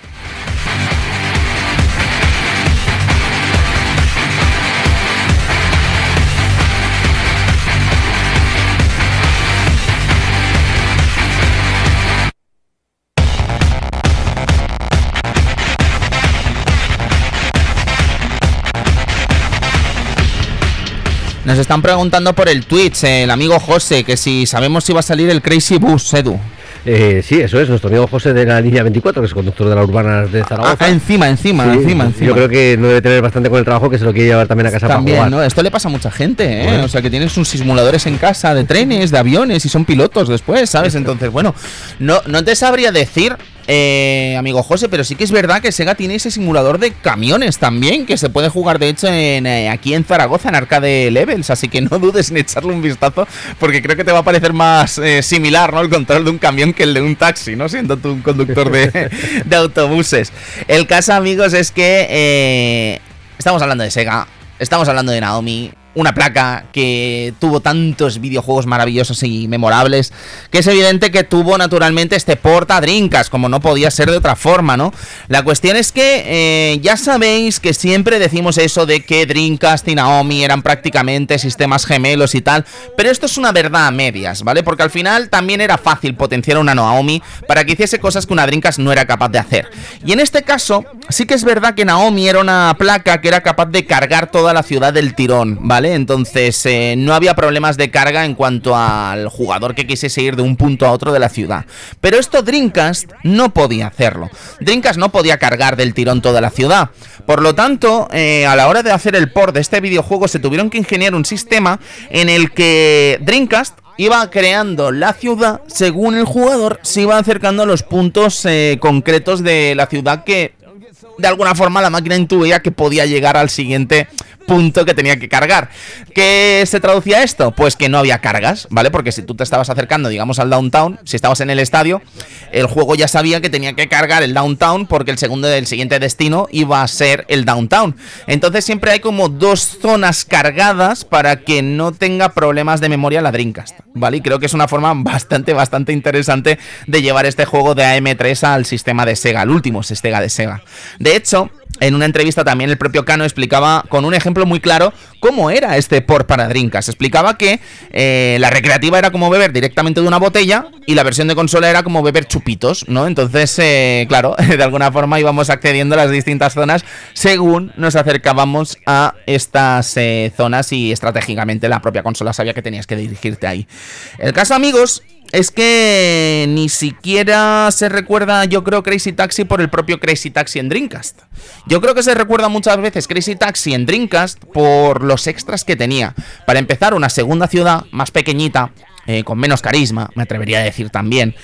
Nos están preguntando por el Twitch, el amigo José, que si sabemos si va a salir el Crazy Bus, Edu. Eh, sí, eso es, nuestro amigo José de la línea 24, que es conductor de la urbana de Zaragoza. Ah, encima, encima, Sí, encima, encima. Yo creo que no debe tener bastante con el trabajo que se lo quiere llevar también a casa También, para ¿no? jugar. Esto le pasa a mucha gente, ¿eh? Bueno. O sea, que tienen sus simuladores en casa de trenes, de aviones y son pilotos después, ¿sabes? Entonces, bueno, no, no te sabría decir, eh, amigo José, pero sí que es verdad que Sega tiene ese simulador de camiones también, que se puede jugar, de hecho, en, eh, aquí en Zaragoza, en Arcade Levels, así que no dudes en echarle un vistazo, porque creo que te va a parecer más eh, similar, ¿no? El control de un camión que el de un taxi, ¿no? Siendo tú un conductor de, de autobuses. El caso, amigos, es que eh, estamos hablando de Sega, estamos hablando de Naomi, una placa que tuvo tantos videojuegos maravillosos y memorables, que es evidente que tuvo naturalmente este porta Drinkas, como no podía ser de otra forma, ¿no? La cuestión es que eh, ya sabéis que siempre decimos eso de que Dreamcast y Naomi eran prácticamente sistemas gemelos y tal, pero esto es una verdad a medias, ¿vale? Porque al final también era fácil potenciar una Naomi para que hiciese cosas que una Dreamcast no era capaz de hacer. Y en este caso, sí que es verdad que Naomi era una placa que era capaz de cargar toda la ciudad del tirón, ¿vale? Entonces eh, no había problemas de carga en cuanto al jugador que quisiese ir de un punto a otro de la ciudad. Pero esto Dreamcast no podía hacerlo. Dreamcast no podía cargar del tirón toda la ciudad. Por lo tanto, eh, a la hora de hacer el port de este videojuego se tuvieron que ingeniar un sistema en el que Dreamcast iba creando la ciudad según el jugador se iba acercando a los puntos eh, concretos de la ciudad que de alguna forma la máquina intuía que podía llegar al siguiente punto que tenía que cargar. ¿Qué se traducía esto? Pues que no había cargas, ¿vale? Porque si tú te estabas acercando, digamos, al downtown, si estabas en el estadio, el juego ya sabía que tenía que cargar el downtown porque el segundo del siguiente destino iba a ser el downtown. Entonces siempre hay como dos zonas cargadas para que no tenga problemas de memoria la Dreamcast, ¿vale? Y creo que es una forma bastante, bastante interesante de llevar este juego de AM3 al sistema de Sega, el último Sega de Sega. De hecho, en una entrevista también el propio Cano explicaba con un ejemplo muy claro cómo era este port para Dreamcast. Explicaba que eh, la recreativa era como beber directamente de una botella y la versión de consola era como beber chupitos, ¿no? Entonces, eh, claro, de alguna forma íbamos accediendo a las distintas zonas según nos acercábamos a estas eh, zonas y estratégicamente la propia consola sabía que tenías que dirigirte ahí. El caso, amigos, es que ni siquiera se recuerda, yo creo, Crazy Taxi por el propio Crazy Taxi en Dreamcast. Yo creo que se recuerda muchas veces Crazy Taxi en Dreamcast por los extras que tenía. Para empezar, una segunda ciudad más pequeñita, eh, con menos carisma, me atrevería a decir también.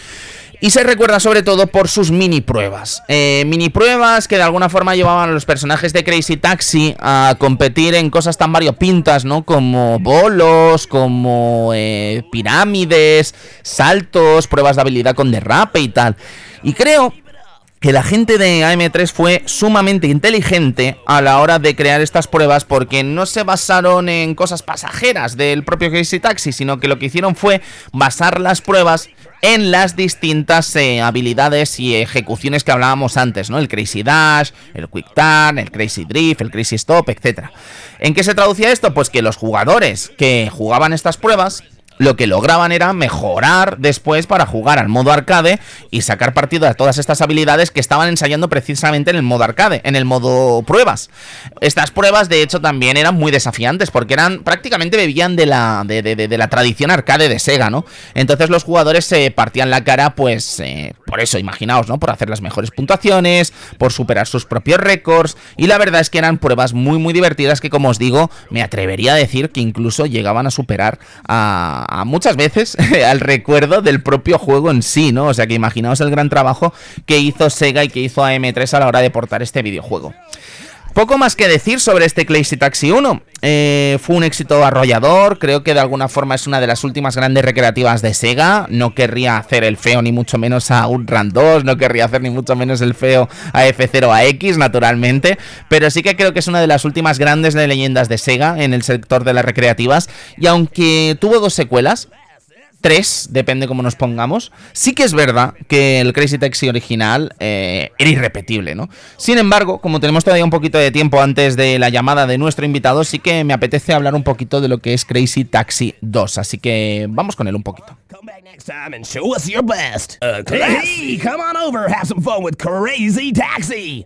Y se recuerda sobre todo por sus mini pruebas. Eh, mini pruebas que de alguna forma llevaban a los personajes de Crazy Taxi a competir en cosas tan variopintas, ¿no? Como bolos, como eh, pirámides, saltos, pruebas de habilidad con derrape y tal. Y creo que la gente de AM3 fue sumamente inteligente a la hora de crear estas pruebas porque no se basaron en cosas pasajeras del propio Crazy Taxi, sino que lo que hicieron fue basar las pruebas en las distintas eh, habilidades y ejecuciones que hablábamos antes, ¿no? El Crazy Dash, el Quick Turn, el Crazy Drift, el Crazy Stop, etc. ¿En qué se traducía esto? Pues que los jugadores que jugaban estas pruebas lo que lograban era mejorar después para jugar al modo arcade y sacar partido de todas estas habilidades que estaban ensayando precisamente en el modo arcade, en el modo pruebas. Estas pruebas, de hecho, también eran muy desafiantes porque eran prácticamente bebían de la, de la tradición arcade de Sega, ¿no? Entonces los jugadores se partían la cara, pues, eh, por eso, imaginaos, ¿no? Por hacer las mejores puntuaciones, por superar sus propios récords. Y la verdad es que eran pruebas muy, muy divertidas que, como os digo, me atrevería a decir que incluso llegaban a superar a, a muchas veces al recuerdo del propio juego en sí, ¿no? O sea que imaginaos el gran trabajo que hizo Sega y que hizo AM3 a la hora de portar este videojuego. Poco más que decir sobre este Crazy Taxi 1. Eh, fue un éxito arrollador, creo que de alguna forma es una de las últimas grandes recreativas de Sega. No querría hacer el feo ni mucho menos a Outrun 2, no querría hacer ni mucho menos el feo a F0AX, naturalmente. Pero sí que creo que es una de las últimas grandes leyendas de Sega en el sector de las recreativas. Y aunque tuvo dos secuelas, tres, depende cómo nos pongamos. Sí que es verdad que el Crazy Taxi original eh, era irrepetible, ¿no? Sin embargo, como tenemos todavía un poquito de tiempo antes de la llamada de nuestro invitado, sí que me apetece hablar un poquito de lo que es Crazy Taxi 2. Así que vamos con él un poquito. Come back next time and show us your best. hey, come on over, have some fun with Crazy Taxi.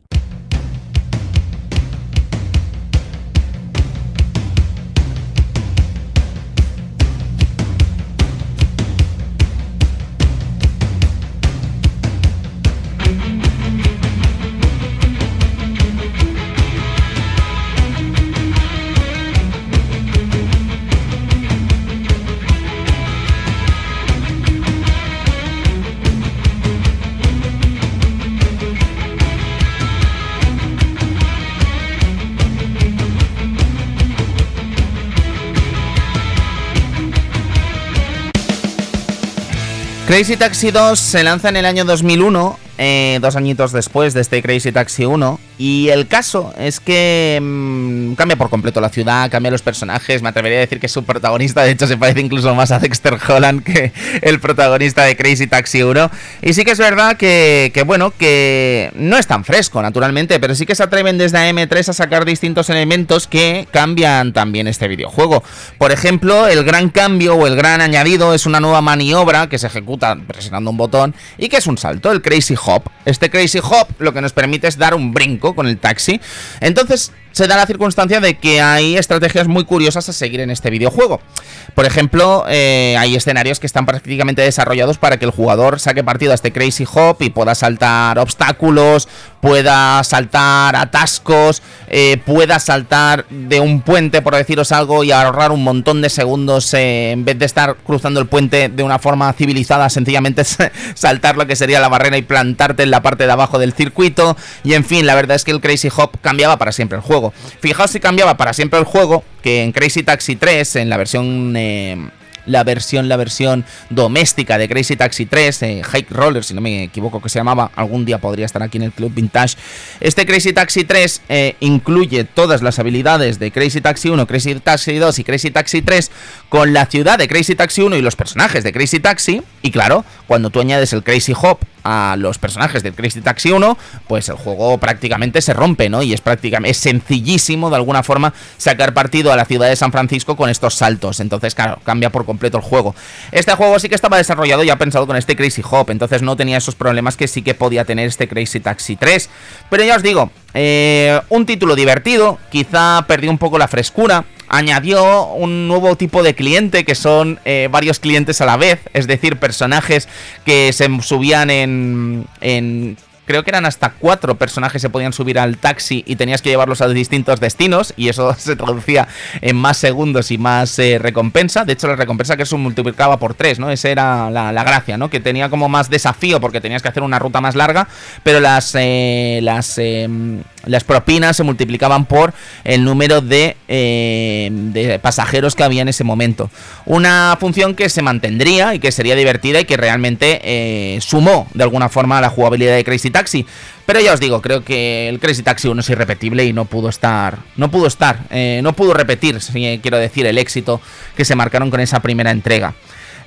Crazy Taxi 2 se lanza en el año 2001 eh, dos añitos después de este Crazy Taxi 1. Y el caso es que mm, cambia por completo la ciudad, cambia los personajes. Me atrevería a decir que su protagonista, de hecho, se parece incluso más a Dexter Holland que el protagonista de Crazy Taxi 1. Y sí que es verdad que, bueno, que no es tan fresco, naturalmente, pero sí que se atreven desde AM3 a sacar distintos elementos que cambian también este videojuego. Por ejemplo, el gran cambio o el gran añadido es una nueva maniobra que se ejecuta presionando un botón y que es un salto, el Crazy Hop este Crazy Hop lo que nos permite es dar un brinco con el taxi. Entonces, se da la circunstancia de que hay estrategias muy curiosas a seguir en este videojuego. Por ejemplo, eh, hay escenarios que están prácticamente desarrollados para que el jugador saque partido a este Crazy Hop y pueda saltar obstáculos, pueda saltar atascos, eh, pueda saltar de un puente, por deciros algo, y ahorrar un montón de segundos eh, en vez de estar cruzando el puente de una forma civilizada, sencillamente saltar lo que sería la barrera y plantarte en la parte de abajo del circuito. Y en fin, la verdad es que el Crazy Hop cambiaba para siempre el juego. Fijaos si cambiaba para siempre el juego, que en Crazy Taxi 3, en la versión... Eh, la versión, la versión doméstica de Crazy Taxi 3, eh, Hike Roller, si no me equivoco que se llamaba, algún día podría estar aquí en el Club Vintage. Este Crazy Taxi 3 eh, incluye todas las habilidades de Crazy Taxi 1, Crazy Taxi 2 y Crazy Taxi 3 con la ciudad de Crazy Taxi 1 y los personajes de Crazy Taxi. Y claro, cuando tú añades el Crazy Hop a los personajes del Crazy Taxi 1, pues el juego prácticamente se rompe, ¿no? Y es prácticamente es sencillísimo de alguna forma sacar partido a la ciudad de San Francisco con estos saltos. Entonces, claro, cambia por completo el juego. Este juego sí que estaba desarrollado ya pensado con este Crazy Hop, entonces no tenía esos problemas que sí que podía tener este Crazy Taxi 3. Pero ya os digo, eh, un título divertido, quizá perdió un poco la frescura, añadió un nuevo tipo de cliente que son eh, varios clientes a la vez, es decir, personajes que se subían en, en creo que eran hasta cuatro personajes se podían subir al taxi y tenías que llevarlos a distintos destinos y eso se traducía en más segundos y más eh, recompensa. De hecho, la recompensa que eso multiplicaba por tres, ¿no? Esa era la, gracia, ¿no? Que tenía como más desafío porque tenías que hacer una ruta más larga, pero las, eh, las, em, las propinas se multiplicaban por el número de, em, de pasajeros que había en ese momento. Una función que se mantendría y que sería divertida y que realmente eh, sumó de alguna forma a la jugabilidad de Crazy Taxi pero ya os digo, creo que el Crazy Taxi 1 es irrepetible y no pudo estar, no pudo estar, eh, no pudo repetir, quiero decir, el éxito que se marcaron con esa primera entrega.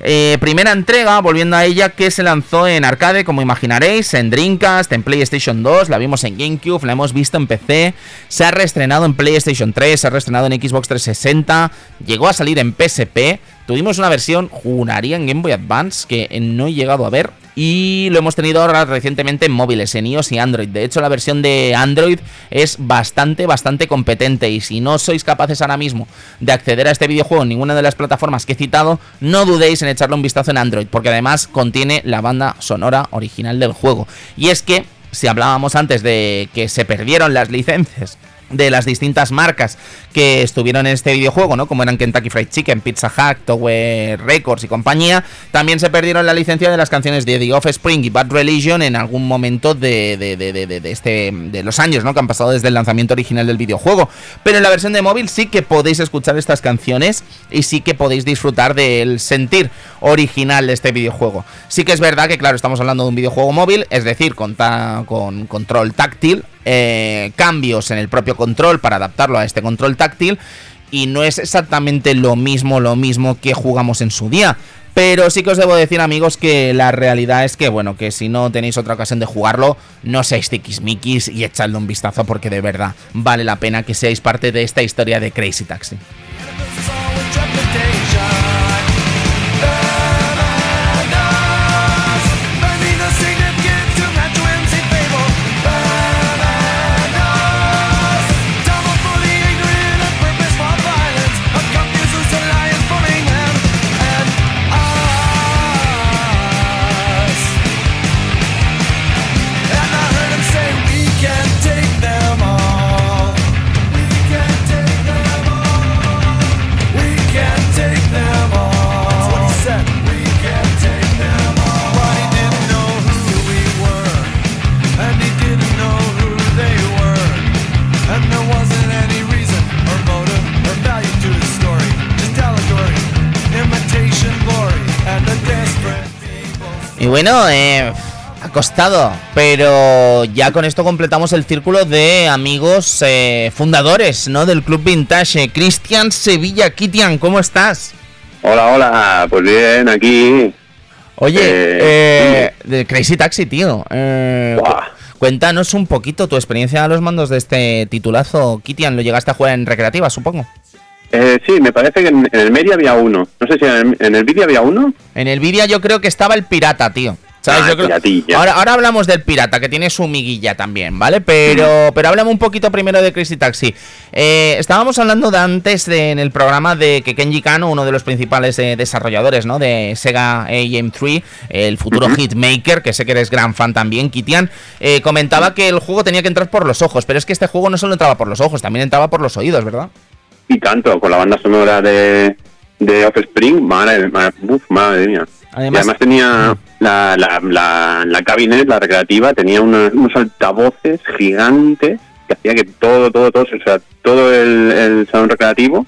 Eh, primera entrega, volviendo a ella, que se lanzó en arcade, como imaginaréis, en Dreamcast, en PlayStation 2, la vimos en GameCube, la hemos visto en PC, se ha reestrenado en PlayStation 3, se ha reestrenado en Xbox 360, llegó a salir en PSP, tuvimos una versión, juraría, en Game Boy Advance, que no he llegado a ver, y lo hemos tenido ahora recientemente en móviles, en iOS y Android. De hecho, la versión de Android es bastante, bastante competente y si no sois capaces ahora mismo de acceder a este videojuego en ninguna de las plataformas que he citado, no dudéis en echarle un vistazo en Android, porque además contiene la banda sonora original del juego. Y es que, si hablábamos antes de que se perdieron las licencias de las distintas marcas que estuvieron en este videojuego, ¿no? Como eran Kentucky Fried Chicken, Pizza Hut, Tower Records y compañía. También se perdieron la licencia de las canciones de The Offspring y Bad Religion en algún momento de, de, de, este, de los años, ¿no? Que han pasado desde el lanzamiento original del videojuego. Pero en la versión de móvil sí que podéis escuchar estas canciones y sí que podéis disfrutar del sentir original de este videojuego. Sí que es verdad que, claro, estamos hablando de un videojuego móvil, es decir, con, con control táctil, eh, cambios en el propio control para adaptarlo a este control táctil y no es exactamente lo mismo, lo mismo que jugamos en su día. Pero sí que os debo decir, amigos, que la realidad es que, bueno, que si no tenéis otra ocasión de jugarlo, no seáis tiquismiquis y echadle un vistazo porque de verdad vale la pena que seáis parte de esta historia de Crazy Taxi. Bueno, eh, ha costado, pero ya con esto completamos el círculo de amigos eh, fundadores, ¿no? Del Club Vintage. Cristian Sevilla, Kitian, ¿cómo estás? Hola, hola, pues bien, aquí. Oye, Eh, eh, de Crazy Taxi, tío. eh, cuéntanos un poquito tu experiencia a los mandos de este titulazo. Kitian, lo llegaste a jugar en recreativa, supongo. Eh, sí, me parece que en, en el medio había uno. No sé si en el, en el vídeo había uno. En el vídeo yo creo que estaba el pirata, tío. ¿Sabes? Ah, creo- ahora hablamos del pirata, que tiene su miguilla también, ¿vale? Pero, pero háblame un poquito primero de Crazy Taxi. Eh, estábamos hablando de antes de- en el programa de que Kenji Kano, uno de los principales eh, desarrolladores, ¿no? De Sega AM3, el futuro hitmaker, que sé que eres gran fan también, Kitian, eh, comentaba que el juego tenía que entrar por los ojos, pero es que este juego no solo entraba por los ojos, también entraba por los oídos, ¿verdad? Y tanto, con la banda sonora de, de Offspring, madre, madre, uf, madre mía. Además- y además tenía la, la, la, la cabinet, la recreativa, tenía unos, unos altavoces gigantes que hacía que todo, todo, todo, o sea, todo el, el salón recreativo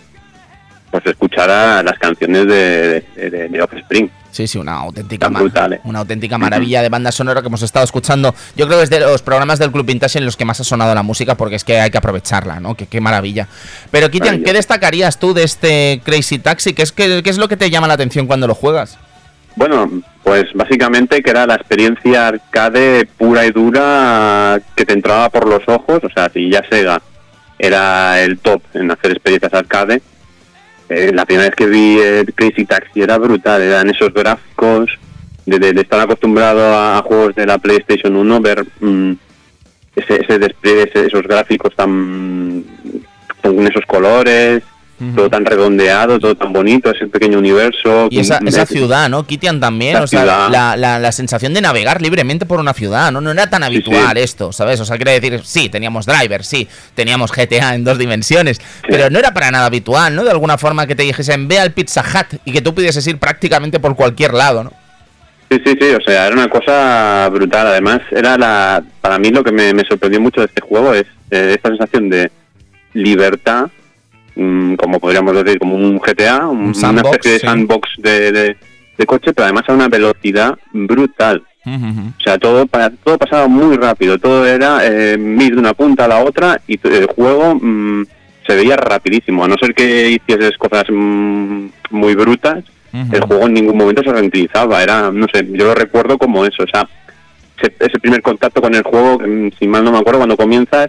pues escuchara las canciones de, de, de, de Offspring. Sí, sí, una auténtica, brutal, eh. una auténtica maravilla de banda sonora que hemos estado escuchando. Yo creo que es de los programas del Club Vintage en los que más ha sonado la música porque es que hay que aprovecharla, ¿no? Que qué maravilla. Pero Kitian, ¿qué destacarías tú de este Crazy Taxi? ¿Qué es, qué, qué es lo que te llama la atención cuando lo juegas? Bueno, pues básicamente que era la experiencia arcade pura y dura que te entraba por los ojos, o sea, si ya Sega era el top en hacer experiencias arcade, eh, la primera vez que vi el Crazy Taxi era brutal, eran esos gráficos de, estar acostumbrado a, a juegos de la PlayStation 1, ver mm, ese, ese despliegue, ese- esos gráficos tan con esos colores, todo tan redondeado, todo tan bonito, ese pequeño universo. Y esa, ciudad, ¿no? Kitian también, La o sea, la, la- la sensación de navegar libremente por una ciudad, ¿no? No era tan habitual sí. esto, ¿sabes? O sea, quiere decir, sí, teníamos Driver, sí, teníamos GTA en dos dimensiones, pero no era para nada habitual, ¿no? De alguna forma que te dijesen, ve al Pizza Hut y que tú pudieses ir prácticamente por cualquier lado, ¿no? Sí, sí, sí, o sea, era una cosa brutal. Además, era la, para mí lo que me, me sorprendió mucho de este juego es eh, esta sensación de libertad, como podríamos decir, como un GTA, un- Un una especie de sí. sandbox de, de- de coche, pero además a una velocidad brutal. O sea, todo, todo pasaba muy rápido, todo era eh, ir de una punta a la otra y el juego mm, se veía rapidísimo, a no ser que hicieses cosas mm, muy brutas, el juego en ningún momento se ralentizaba, era, no sé, yo lo recuerdo como eso, o sea, ese, ese primer contacto con el juego, mm, si mal no me acuerdo, cuando comienzas,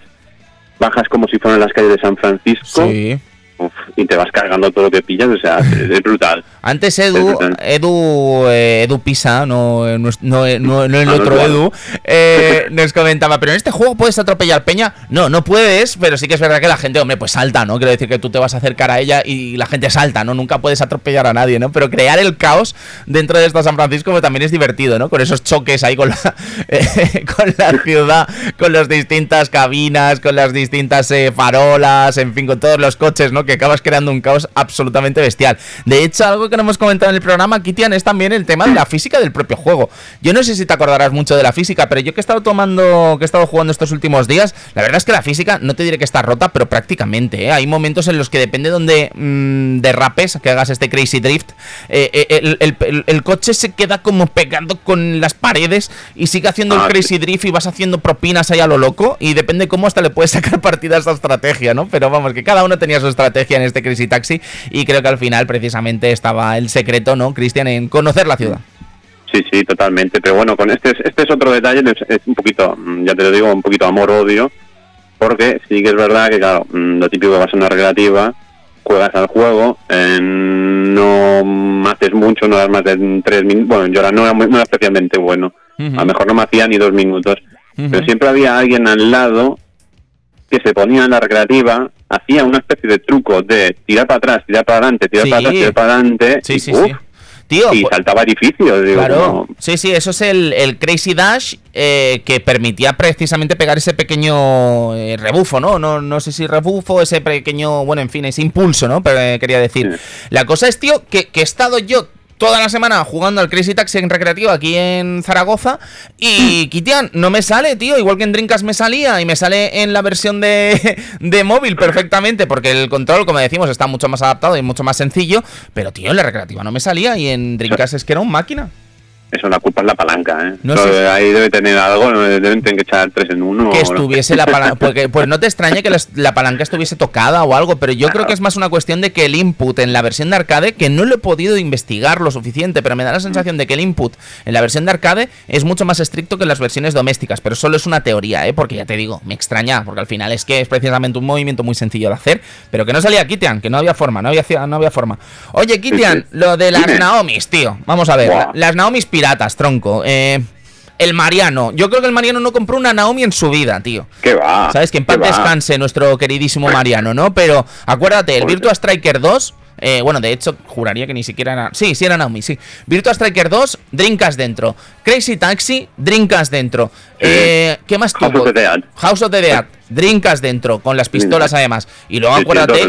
bajas como si fueran las calles de San Francisco Sí. Uf, y te vas cargando todo lo que pillas, o sea, es, brutal. Antes Es Edu, brutal. Edu, eh, Edu Pisa, no, eh, no, es- no, eh, no- no el Ah, no, otro no. Edu, eh, nos comentaba, pero en este juego puedes atropellar peña. No, no puedes, pero sí que es verdad que la gente, hombre, pues salta, ¿no? Quiero decir que tú te vas a acercar a ella y la gente salta, ¿no? Nunca puedes atropellar a nadie, ¿no? Pero crear el caos dentro de esta San Francisco pues, también es divertido, ¿no? Con esos choques ahí con la, eh, con la ciudad, con las distintas cabinas, con las distintas farolas, en fin, con todos los coches, ¿no? Que acabas creando un caos absolutamente bestial. De hecho, algo que no hemos comentado en el programa, Kitian, es también el tema de la física del propio juego. Yo no sé si te acordarás mucho de la física, pero yo que he estado tomando, que he estado jugando estos últimos días, la verdad es que la física no te diré que está rota, pero prácticamente, ¿eh? Hay momentos en los que depende de donde mm, derrapes, que hagas este crazy drift, eh, eh, el, el- el- el coche se queda como pegando con las paredes y sigue haciendo el Ah, crazy drift y vas haciendo propinas ahí a lo loco y depende cómo hasta le puedes sacar partida a esta estrategia, ¿no? Pero vamos, que cada uno tenía su estrategia en este Crazy Taxi y creo que al final precisamente estaba el secreto, ¿no, Cristian, en conocer la ciudad? Sí, sí, totalmente. Pero bueno, con este, este es otro detalle, es, un poquito, mm, ya te lo digo, un poquito amor-odio, porque sí que es verdad que, claro, mm, lo típico que vas a una recreativa, juegas al juego, eh, no haces mucho, no das más de tres minutos. Bueno, yo era- no era, muy- no era especialmente bueno. A lo mejor no me hacía ni dos minutos. Pero siempre había alguien al lado que se ponía en la recreativa, hacía una especie de truco de tirar para atrás, tirar para adelante, tirar Sí. para atrás, tirar para adelante. Sí, y, sí, uf. Tío, y pues- saltaba edificios. Digo, Claro, como- sí, sí, eso es el, el Crazy Dash eh, que permitía precisamente pegar ese pequeño eh, rebufo, ¿no? ¿no? No sé si rebufo, ese pequeño, bueno, en fin, ese impulso, ¿no? Pero, eh, quería decir. Sí. La cosa es, tío, que, que he estado yo toda la semana jugando al Crazy Taxi en recreativo aquí en Zaragoza. Y Kitian no me sale, tío, igual que en Drinkas me salía y me sale en la versión de, de móvil perfectamente porque el control, como decimos, está mucho más adaptado y mucho más sencillo, pero tío, en la recreativa no me salía y en Drinkas es que era un máquina. Eso, la culpa es la palanca, ¿eh? Ahí debe tener algo, deben tener que echar tres en uno. Que estuviese la palanca, porque pues no te extraña que la palanca estuviese tocada o algo, pero yo creo que es más una cuestión de que el input en la versión de arcade, que no lo he podido investigar lo suficiente, pero me da la sensación de que el input en la versión de arcade es mucho más estricto que en las versiones domésticas, pero solo es una teoría, ¿eh? Porque ya te digo, me extraña, porque al final es que es precisamente un movimiento muy sencillo de hacer, pero que no salía Kitian, que no había forma, no había, no había forma. Oye, Kitian, lo de las Naomis, tío, vamos a ver, las Naomis piratas, tronco. Eh, el Mariano. Yo creo que el Mariano no compró una Naomi en su vida, tío. ¿Qué va? ¿Sabes? Que en paz descanse nuestro queridísimo Mariano, ¿no? Pero acuérdate, el Virtua Striker 2. Eh, bueno, de hecho, juraría que ni siquiera era. Sí, sí era Naomi, sí. Virtua Striker 2, Drinkas dentro. Crazy Taxi, Drinkas dentro. Eh, eh ¿Qué más tuvo? House of the Dead. House of the Dead, Drinkas dentro, con las pistolas además. Y luego acuérdate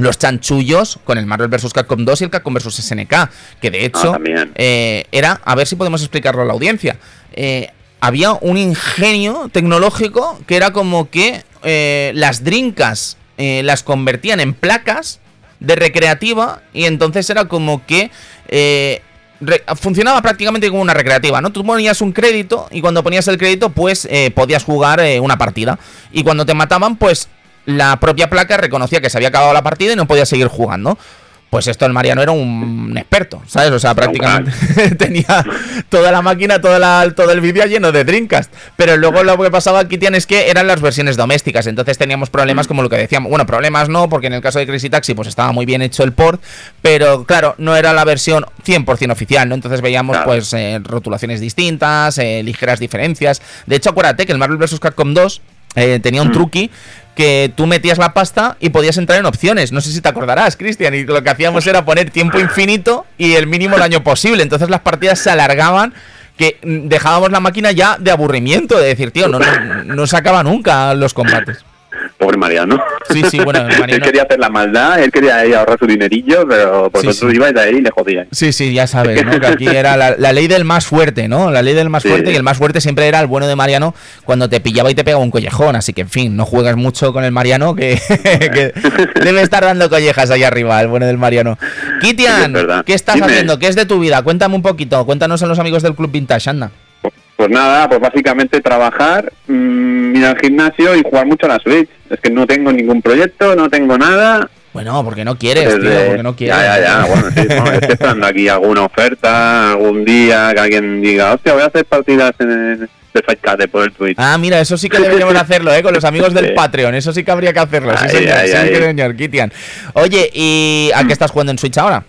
los chanchullos con el Marvel vs. Capcom 2 y el Capcom vs. SNK, que de ah, hecho eh, era, a ver si podemos explicarlo a la audiencia, eh, había un ingenio tecnológico que era como que eh, las drinkas las convertían en placas de recreativa y entonces era como que funcionaba prácticamente como una recreativa, ¿no? Tú ponías un crédito y cuando ponías el crédito, pues podías jugar una partida. Y cuando te mataban, pues la propia placa reconocía que se había acabado la partida y no podía seguir jugando. Pues esto el Mariano era un experto, ¿sabes? O sea, prácticamente tenía toda la máquina, toda la, todo el vídeo lleno de Dreamcast. Pero luego lo que pasaba aquí, Kitian es que eran las versiones domésticas. Entonces teníamos problemas como lo que decíamos. Bueno, problemas no, porque en el caso de Crazy Taxi pues estaba muy bien hecho el port. Pero claro, no era la versión 100% oficial, ¿no? Entonces veíamos pues eh, rotulaciones distintas, eh, ligeras diferencias. De hecho, acuérdate que el Marvel vs. Capcom 2 eh, tenía un truqui que tú metías la pasta y podías entrar en opciones. No sé si te acordarás, Cristian, y lo que hacíamos era poner tiempo infinito y el mínimo daño posible. Entonces las partidas se alargaban que mm, dejábamos la máquina ya de aburrimiento, de decir, tío, no, no, no se acaba nunca los combates. Pobre Mariano. Sí, sí, bueno, Mariano... él quería hacer la maldad, él quería ahorrar su dinerillo, pero pues vosotros sí, sí. ibais a él y le jodían. Sí, sí, ya sabes, ¿no? Que aquí era la, ley del más fuerte, ¿no? La ley del más fuerte, y el más fuerte siempre era el bueno de Mariano cuando te pillaba y te pegaba un collejón. Así que, en fin, no juegas mucho con el Mariano, que, debe estar dando collejas ahí arriba, el bueno del Mariano. Kitian, ¿qué estás haciendo? ¿Qué es de tu vida? Cuéntame un poquito, cuéntanos a los amigos del Club Vintage, anda. Pues nada, pues básicamente trabajar. Mm, ir al gimnasio y jugar mucho a la Switch. Es que no tengo ningún proyecto, no tengo nada. Bueno, porque no quieres, tío, porque no quieres. Ya, ya, ya. Bueno, sí, no, estoy aquí alguna oferta, algún día que alguien diga, hostia, voy a hacer partidas en el de Fightcate por el Twitch. Ah, mira, eso sí que deberíamos hacerlo, ¿eh? Con los amigos del Patreon, eso sí que habría que hacerlo. Sí, señor, ay, sí, señor. Kitian. Oye, ¿y a qué estás jugando en Switch ahora?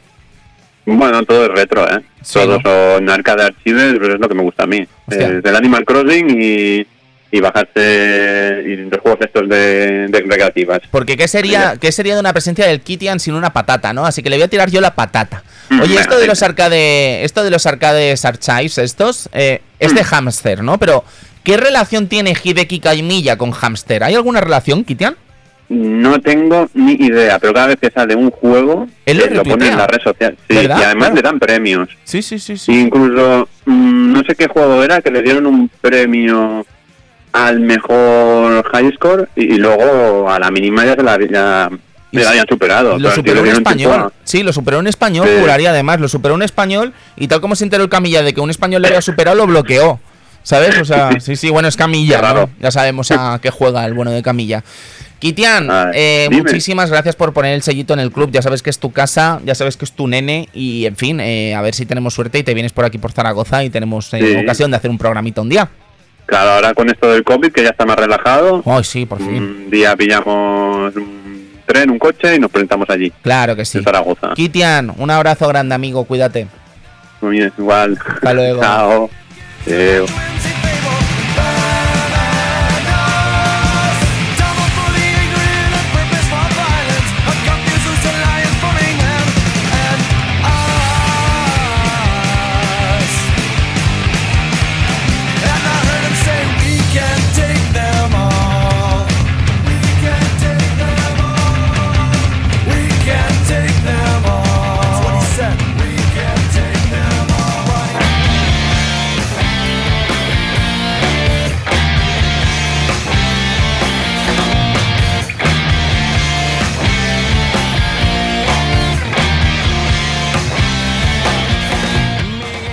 Bueno, todo es retro, ¿eh? Sí, todo ¿no? son arcade archives, pero es lo que me gusta a mí. Es el Animal Crossing y y bajarse y los juegos estos de, de. Porque ¿qué sería, ¿qué sería de una presencia del Kitian sin una patata, no? Así que le voy a tirar yo la patata. Mm, Oye, esto de los arcade, esto de los arcades archives, estos, eh, es de mm. hamster, ¿no? Pero, ¿qué relación tiene Hideki Kaimiya con hamster? ¿Hay alguna relación, Kitian? No tengo ni idea, pero cada vez que sale un juego, Él lo, eh, lo ponen en la red social. Sí, y además le dan premios. Sí, sí, sí. sí. Incluso, mm, no sé qué juego era, que le dieron un premio al mejor high score y, luego a la mínima ya se la, ya, ya la habían superado. Lo superó un español. Sí, lo superó un español, sí. juraría además. Lo superó un español y tal como se enteró el Camilla de que un español le había superado, lo bloqueó. ¿Sabes? O sea, sí, sí, bueno, es Camilla, ¿no? Ya sabemos a qué juega el bueno de Camilla. Kitian, ah, eh, muchísimas gracias por poner el sellito en el club. Ya sabes que es tu casa, ya sabes que es tu nene. Y en fin, eh, a ver si tenemos suerte y te vienes por aquí por Zaragoza y tenemos eh, ocasión de hacer un programita un día. Claro, ahora con esto del COVID, que ya está más relajado. Hoy sí, por fin. Un día pillamos un tren, un coche y nos presentamos allí. Claro que sí. En Zaragoza. Kitian, un abrazo grande, amigo. Cuídate. Muy bien, igual. Hasta luego. Chao. Chao.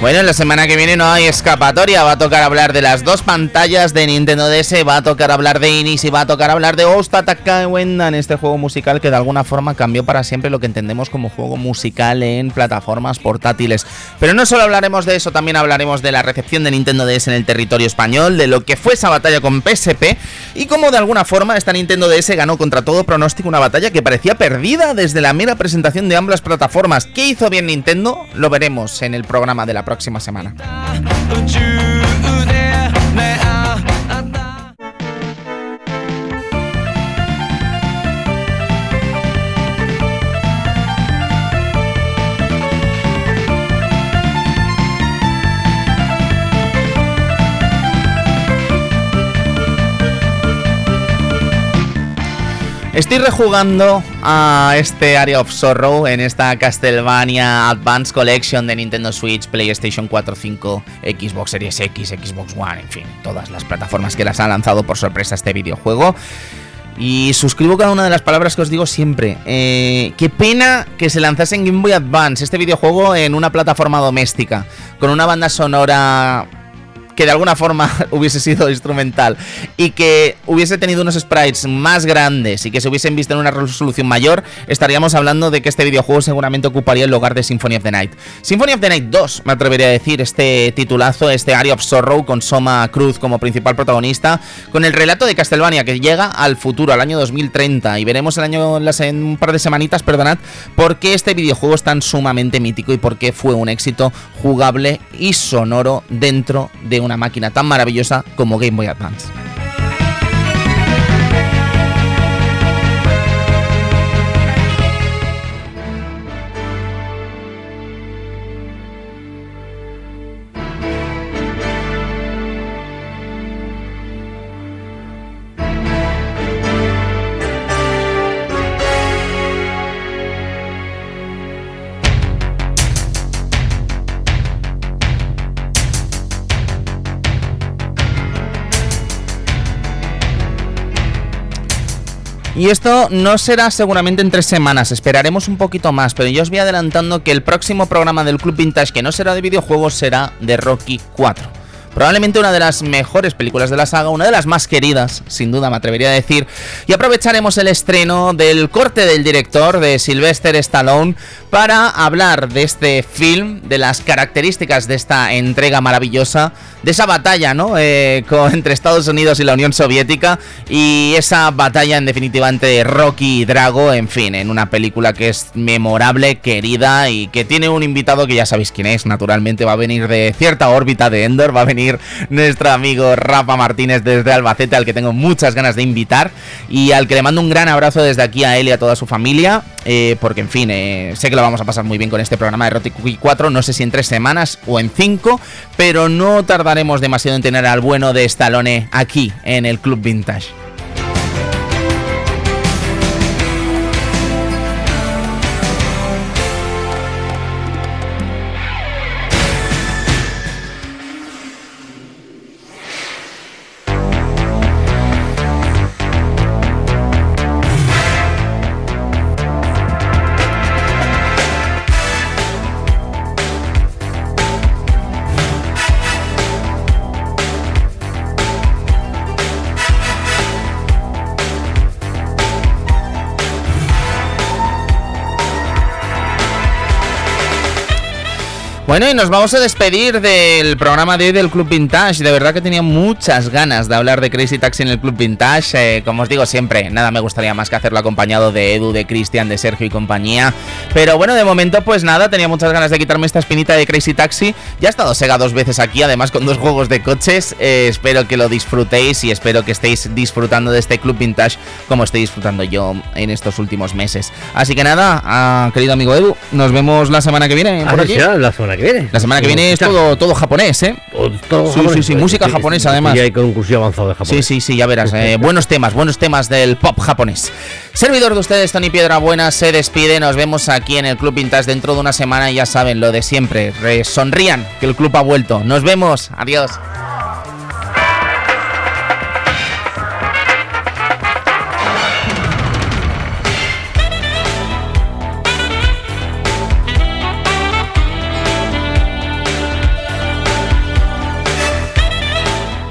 Bueno, la semana que viene no hay escapatoria. Va a tocar hablar de las dos pantallas de Nintendo DS. Va a tocar hablar de Inis y va a tocar hablar de en este juego musical que de alguna forma cambió para siempre lo que entendemos como juego musical en plataformas portátiles. Pero no solo hablaremos de eso, también hablaremos de la recepción de Nintendo DS en el territorio español, de lo que fue esa batalla con PSP y cómo de alguna forma esta Nintendo DS ganó contra todo pronóstico una batalla que parecía perdida desde la mera presentación de ambas plataformas. ¿Qué hizo bien Nintendo? Lo veremos en el programa de la próxima semana. Estoy rejugando a este Area of Sorrow en esta Castlevania Advance Collection de Nintendo Switch, PlayStation 4, 5, Xbox Series X, Xbox One, en fin, todas las plataformas que las han lanzado por sorpresa este videojuego. Y suscribo cada una de las palabras que os digo siempre. Eh, qué pena que se lanzase en Game Boy Advance este videojuego en una plataforma doméstica, con una banda sonora que de alguna forma hubiese sido instrumental y que hubiese tenido unos sprites más grandes y que se hubiesen visto en una resolución mayor, estaríamos hablando de que este videojuego seguramente ocuparía el lugar de Symphony of the Night. Symphony of the Night 2, me atrevería a decir, este titulazo, este Area of Sorrow con Soma Cruz como principal protagonista, con el relato de Castlevania que llega al futuro, al año 2030, y veremos el año en un par de semanitas, perdonad, por qué este videojuego es tan sumamente mítico y por qué fue un éxito jugable y sonoro dentro de un una máquina tan maravillosa como Game Boy Advance. Y esto no será seguramente en tres semanas, esperaremos un poquito más, pero yo os voy adelantando que el próximo programa del Club Vintage, que no será de videojuegos, será de Rocky 4. Probablemente una de las mejores películas de la saga, una de las más queridas, sin duda me atrevería a decir. Y aprovecharemos el estreno del corte del director de Sylvester Stallone para hablar de este film, de las características de esta entrega maravillosa, de esa batalla, ¿no? Eh, entre Estados Unidos y la Unión Soviética y esa batalla en definitiva entre Rocky y Drago, en fin, en una película que es memorable, querida y que tiene un invitado que ya sabéis quién es, naturalmente va a venir de cierta órbita de Endor, va a venir nuestro amigo Rafa Martínez desde Albacete, al que tengo muchas ganas de invitar y al que le mando un gran abrazo desde aquí a él y a toda su familia, eh, porque en fin, eh, sé que lo vamos a pasar muy bien con este programa de Rocky 4, no sé si en tres semanas o en cinco, pero no tardaremos demasiado en tener al bueno de Stallone aquí en el Club Vintage. Bueno, y nos vamos a despedir del programa de hoy del Club Vintage. De verdad que tenía muchas ganas de hablar de Crazy Taxi en el Club Vintage. Eh, como os digo siempre, nada me gustaría más que hacerlo acompañado de Edu, de Cristian, de Sergio y compañía. Pero bueno, de momento, pues nada, tenía muchas ganas de quitarme esta espinita de Crazy Taxi. Ya he estado Sega dos veces aquí, además con dos juegos de coches. Eh, espero que lo disfrutéis y espero que estéis disfrutando de este Club Vintage como estoy disfrutando yo en estos últimos meses. Así que nada, ah, querido amigo Edu, nos vemos la semana que viene. Por aquí. la semana viene. La semana que viene es todo, todo japonés, ¿eh? sí, sí, sí, música japonesa además. Y hay con un curso avanzado de japonés. Sí, sí, sí, ya verás. Eh, buenos temas, buenos temas del pop japonés. Servidor de ustedes, Tony Piedra Buena, se despide. Nos vemos aquí en el Club Vintage dentro de una semana. Y ya saben, lo de siempre. sonrían, que el club ha vuelto. Nos vemos. Adiós.